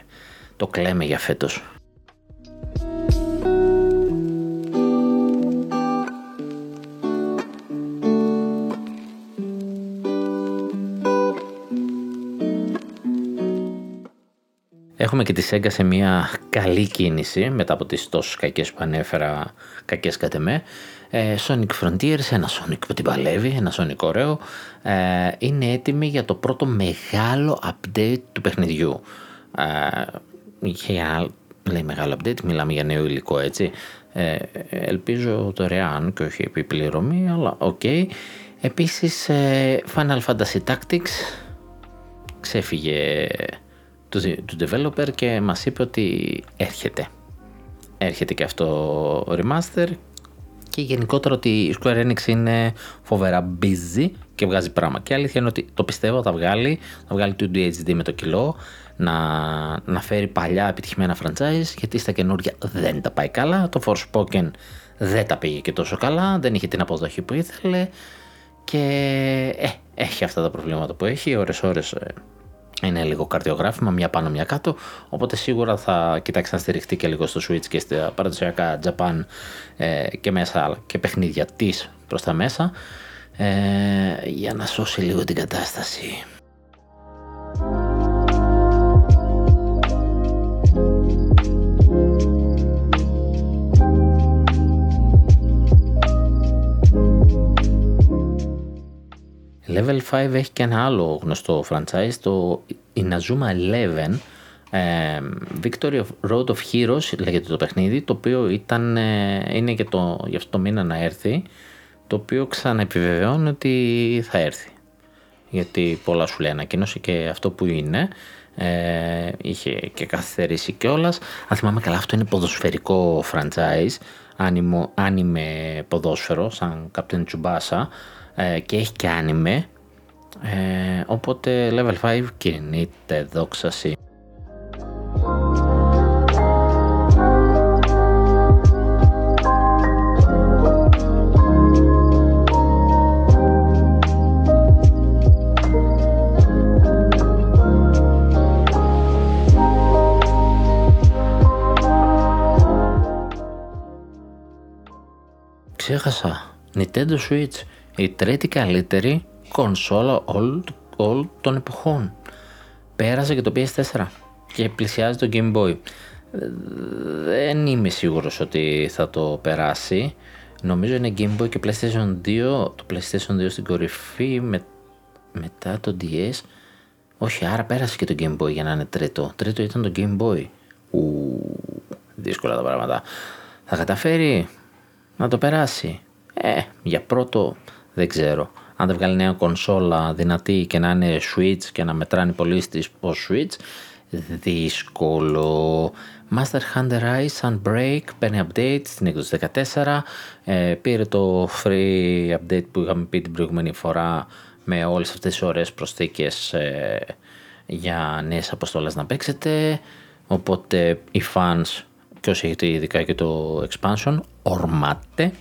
το κλαίμε για φέτος. Έχουμε και τη Sega σε μια καλή κίνηση μετά από τις τόσες κακές που ανέφερα, κακές κατ' εμέ. Ε, Sonic Frontiers, ένα Sonic που την παλεύει, ένα Sonic ωραίο, ε, είναι έτοιμη για το πρώτο μεγάλο update του παιχνιδιού. Ε, για λέει μεγάλο update, μιλάμε για νέο υλικό έτσι. Ε, ελπίζω δωρεάν και όχι επί πληρωμή, αλλά OK. Okay. Επίσης Final Fantasy Tactics ξέφυγε του, του developer και μας είπε ότι έρχεται. Έρχεται και αυτό remaster και γενικότερα ότι η Square Enix είναι φοβερά busy και βγάζει πράγμα. Και αλήθεια είναι ότι το πιστεύω θα βγάλει, θα βγάλει 2D HD με το κιλό, να, να φέρει παλιά επιτυχημένα franchise, γιατί στα καινούργια δεν τα πάει καλά. Το Forspoken δεν τα πήγε και τόσο καλά, δεν είχε την αποδοχή που ήθελε και ε, έχει αυτά τα προβλήματα που έχει, ώρες ώρες ε, είναι λίγο καρδιογράφημα, μια πάνω μια κάτω, οπότε σίγουρα θα κοιτάξει να στηριχτεί και λίγο στο Switch και στα παραδοσιακά Japan ε, και μέσα και παιχνίδια της προς τα μέσα ε, για να σώσει λίγο την κατάσταση. Level 5 έχει και ένα άλλο γνωστό franchise, το Inazuma Eleven. Ε, Victory Road of Heroes λέγεται το παιχνίδι, το οποίο ήταν, ε, είναι και το, για αυτό το μήνα να έρθει, το οποίο ξαναεπιβεβαιώνει ότι θα έρθει. Γιατί πολλά σου λέει ανακοίνωση και αυτό που είναι, ε, είχε και καθυστερήσει κιόλας. Αν θυμάμαι καλά, αυτό είναι ποδοσφαιρικό franchise, άνιμε ποδόσφαιρο, σαν Captain Tsubasa, ε, και έχει και άνιμε. Ε, οπότε level 5 κινείται δόξαση. Ξέχασα. Nintendo Switch η τρίτη καλύτερη κονσόλα όλων των εποχών. Πέρασε και το PS4 και πλησιάζει το Game Boy. Δεν είμαι σίγουρος ότι θα το περάσει. Νομίζω είναι Game Boy και PlayStation 2. Το PlayStation 2 στην κορυφή με, μετά το DS. Όχι, άρα πέρασε και το Game Boy για να είναι τρίτο. Τρίτο ήταν το Game Boy. Ου, δύσκολα τα πράγματα. Θα καταφέρει να το περάσει. Ε, για πρώτο δεν ξέρω. Αν δεν βγάλει νέα κονσόλα δυνατή και να είναι Switch και να μετράνε πολύ στις ως Switch, δύσκολο. Master Hunter Rise Sunbreak παίρνει update στην έκδοση 14. Ε, πήρε το free update που είχαμε πει την προηγούμενη φορά με όλες αυτές τις ωραίες προσθήκες ε, για νέες αποστολές να παίξετε. Οπότε οι fans και όσοι έχετε ειδικά και το expansion ορμάτε.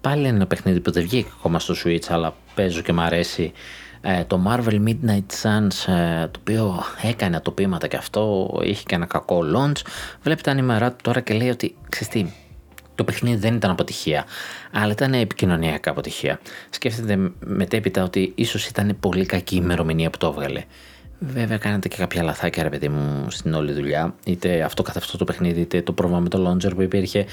Πάλι ένα παιχνίδι που δεν βγήκε ακόμα στο Switch αλλά παίζω και μου αρέσει ε, το Marvel Midnight Suns ε, το οποίο έκανε ατοπήματα και αυτό είχε και ένα κακό launch βλέπει τα νημερά του τώρα και λέει ότι ξέρεις το παιχνίδι δεν ήταν αποτυχία, αλλά ήταν επικοινωνιακά αποτυχία. Σκέφτεται μετέπειτα ότι ίσως ήταν πολύ κακή η ημερομηνία που το έβγαλε. Βέβαια, κάνατε και κάποια λαθάκια, ρε παιδί μου, στην όλη δουλειά. Είτε αυτό καθ' αυτό το παιχνίδι, είτε το πρόβλημα με το launcher που υπήρχε,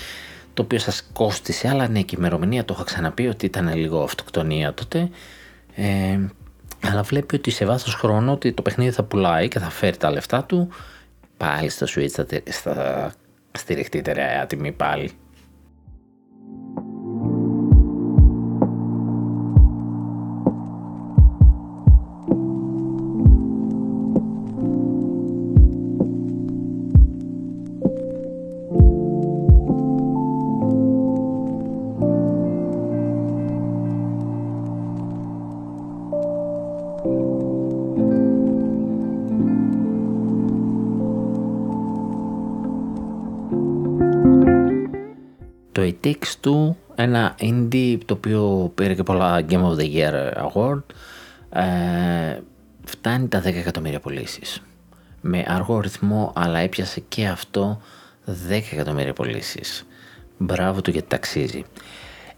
το οποίο σας κόστησε. Αλλά ναι, και η ημερομηνία το είχα ξαναπεί ότι ήταν λίγο αυτοκτονία τότε. Ε, αλλά βλέπει ότι σε βάθος χρόνου ότι το παιχνίδι θα πουλάει και θα φέρει τα λεφτά του. Πάλι στα Switch θα, θα στηριχτεί τεράστια τιμή πάλι. Takes Two, ένα indie το οποίο πήρε και πολλά Game of the Year Award, ε, φτάνει τα 10 εκατομμύρια πωλήσεις. Με αργό ρυθμό, αλλά έπιασε και αυτό 10 εκατομμύρια πωλήσεις. Μπράβο του γιατί ταξίζει.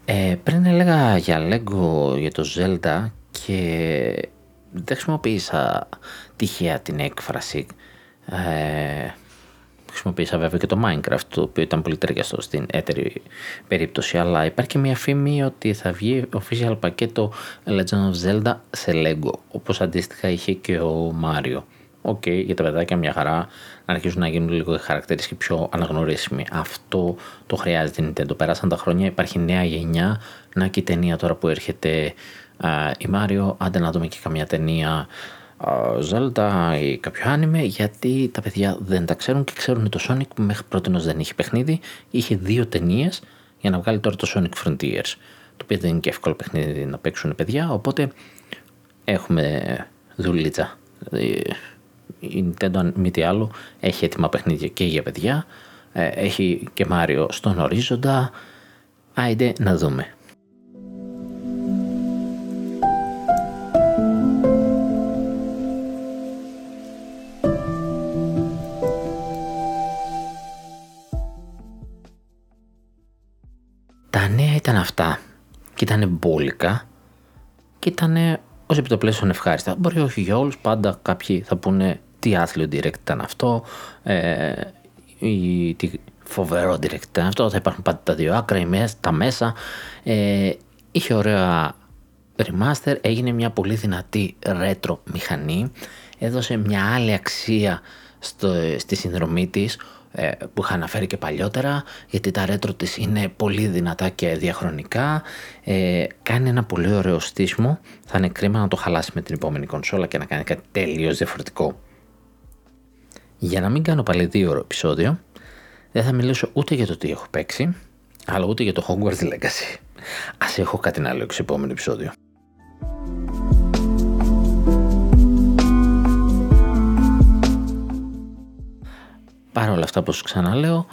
Ε, πριν έλεγα για Lego, για το Zelda και δεν χρησιμοποίησα τυχαία την έκφραση. Ε, Χρησιμοποίησα βέβαια και το Minecraft, το οποίο ήταν πολύ ταιριαστό στην έτερη περίπτωση, αλλά υπάρχει και μια φήμη ότι θα βγει official πακέτο Legend of Zelda σε Lego, όπως αντίστοιχα είχε και ο Mario. OK, okay, για τα παιδάκια μια χαρά να αρχίσουν να γίνουν λίγο οι χαρακτήρες και πιο αναγνωρίσιμοι. Αυτό το χρειάζεται η Nintendo. Πέρασαν τα χρόνια, υπάρχει νέα γενιά. Να και η ταινία τώρα που έρχεται η Mario. Άντε να δούμε και καμιά ταινία Zelda ή κάποιο άνιμε γιατί τα παιδιά δεν τα ξέρουν και ξέρουν το Sonic που μέχρι πρώτη δεν είχε παιχνίδι. Είχε δύο ταινίες για να βγάλει τώρα το Sonic Frontiers. Το οποίο δεν είναι και εύκολο παιχνίδι να παίξουν παιδιά. Οπότε έχουμε δουλίτσα. Η Nintendo, αν μη τι άλλο, έχει έτοιμα παιχνίδια και για παιδιά. Ε, έχει και Mario στον ορίζοντα. Άιντε να δούμε. Ήταν αυτά. Και ήταν μπόλικα και ήταν ως επιτοπλέσεων ευχάριστα. Μπορεί όχι για όλους, πάντα κάποιοι θα πούνε τι άθλιο direct ήταν αυτό, ε, ή τι φοβερό direct ήταν αυτό. Θα υπάρχουν πάντα τα δύο άκρα, τα μέσα. Ε, είχε ωραία remaster, έγινε μια πολύ δυνατή retro μηχανή, έδωσε μια άλλη αξία στο, στη συνδρομή της ε, που είχα αναφέρει και παλιότερα γιατί τα ρέτρο της είναι πολύ δυνατά και διαχρονικά. Ε, κάνει ένα πολύ ωραίο στήσιμο. Θα είναι κρίμα να το χαλάσει με την επόμενη κονσόλα και να κάνει κάτι τελείως διαφορετικό. Για να μην κάνω πάλι δύο ώρο επεισόδιο δεν θα μιλήσω ούτε για το τι έχω παίξει αλλά ούτε για το Hogwarts Legacy. Ας έχω κάτι να λέω σε επόμενο επεισόδιο Παρ' όλα αυτά, όπως ξαναλέω,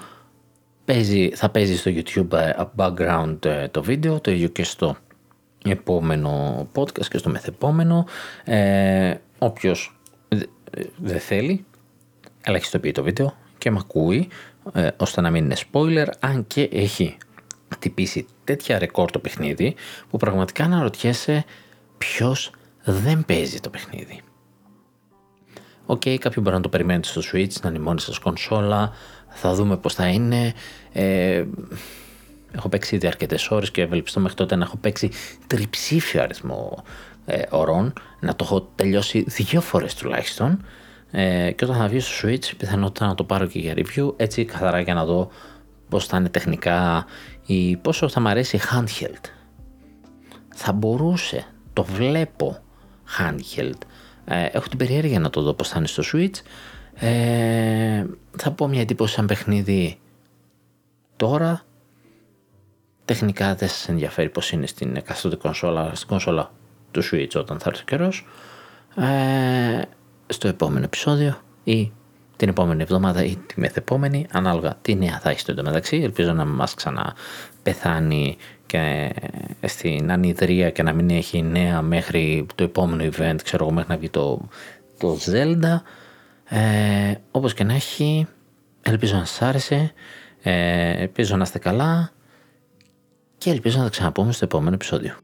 παίζει, θα παίζει στο YouTube ε, background ε, το βίντεο, το ίδιο και στο επόμενο podcast και στο μεθεπόμενο. Ε, όποιος δεν θέλει, ελαχιστοποιεί το βίντεο και με ακούει, ε, ώστε να μην είναι spoiler, αν και έχει χτυπήσει τέτοια ρεκόρ το παιχνίδι, που πραγματικά αναρωτιέσαι ποιος δεν παίζει το παιχνίδι. OK, okay, κάποιοι μπορεί να το περιμένετε στο Switch, να είναι η μόνη σας κονσόλα, θα δούμε πώς θα είναι. Ε, έχω παίξει ήδη αρκετές ώρες και ευελπιστώ μέχρι τότε να έχω παίξει τριψήφιο αριθμό ε, ωρών, να το έχω τελειώσει δύο φορές τουλάχιστον ε, και όταν θα βγει στο Switch πιθανότατα να το πάρω και για review έτσι καθαρά για να δω πώς θα είναι τεχνικά ή πόσο θα μου αρέσει handheld. Θα μπορούσε, το βλέπω handheld ε, έχω την περιέργεια να το δω πώς θα είναι στο Switch. Ε, θα πω μια εντύπωση σαν παιχνίδι τώρα. Τεχνικά δεν σας ενδιαφέρει πώς είναι στην εκάστοτε κονσόλα, στην κονσόλα του Switch όταν θα έρθει ο καιρός. Ε, στο επόμενο επεισόδιο ή την επόμενη εβδομάδα ή τη μεθεπόμενη, ανάλογα τι νέα θα έχει στο εντωμεταξύ. Ελπίζω να μας ξαναπεθάνει και στην ανιδρία και να μην έχει νέα μέχρι το επόμενο event, ξέρω εγώ μέχρι να βγει το, το Zelda. Ε, όπως και να έχει, ελπίζω να σας άρεσε, ε, ελπίζω να είστε καλά και ελπίζω να τα ξαναπούμε στο επόμενο επεισόδιο.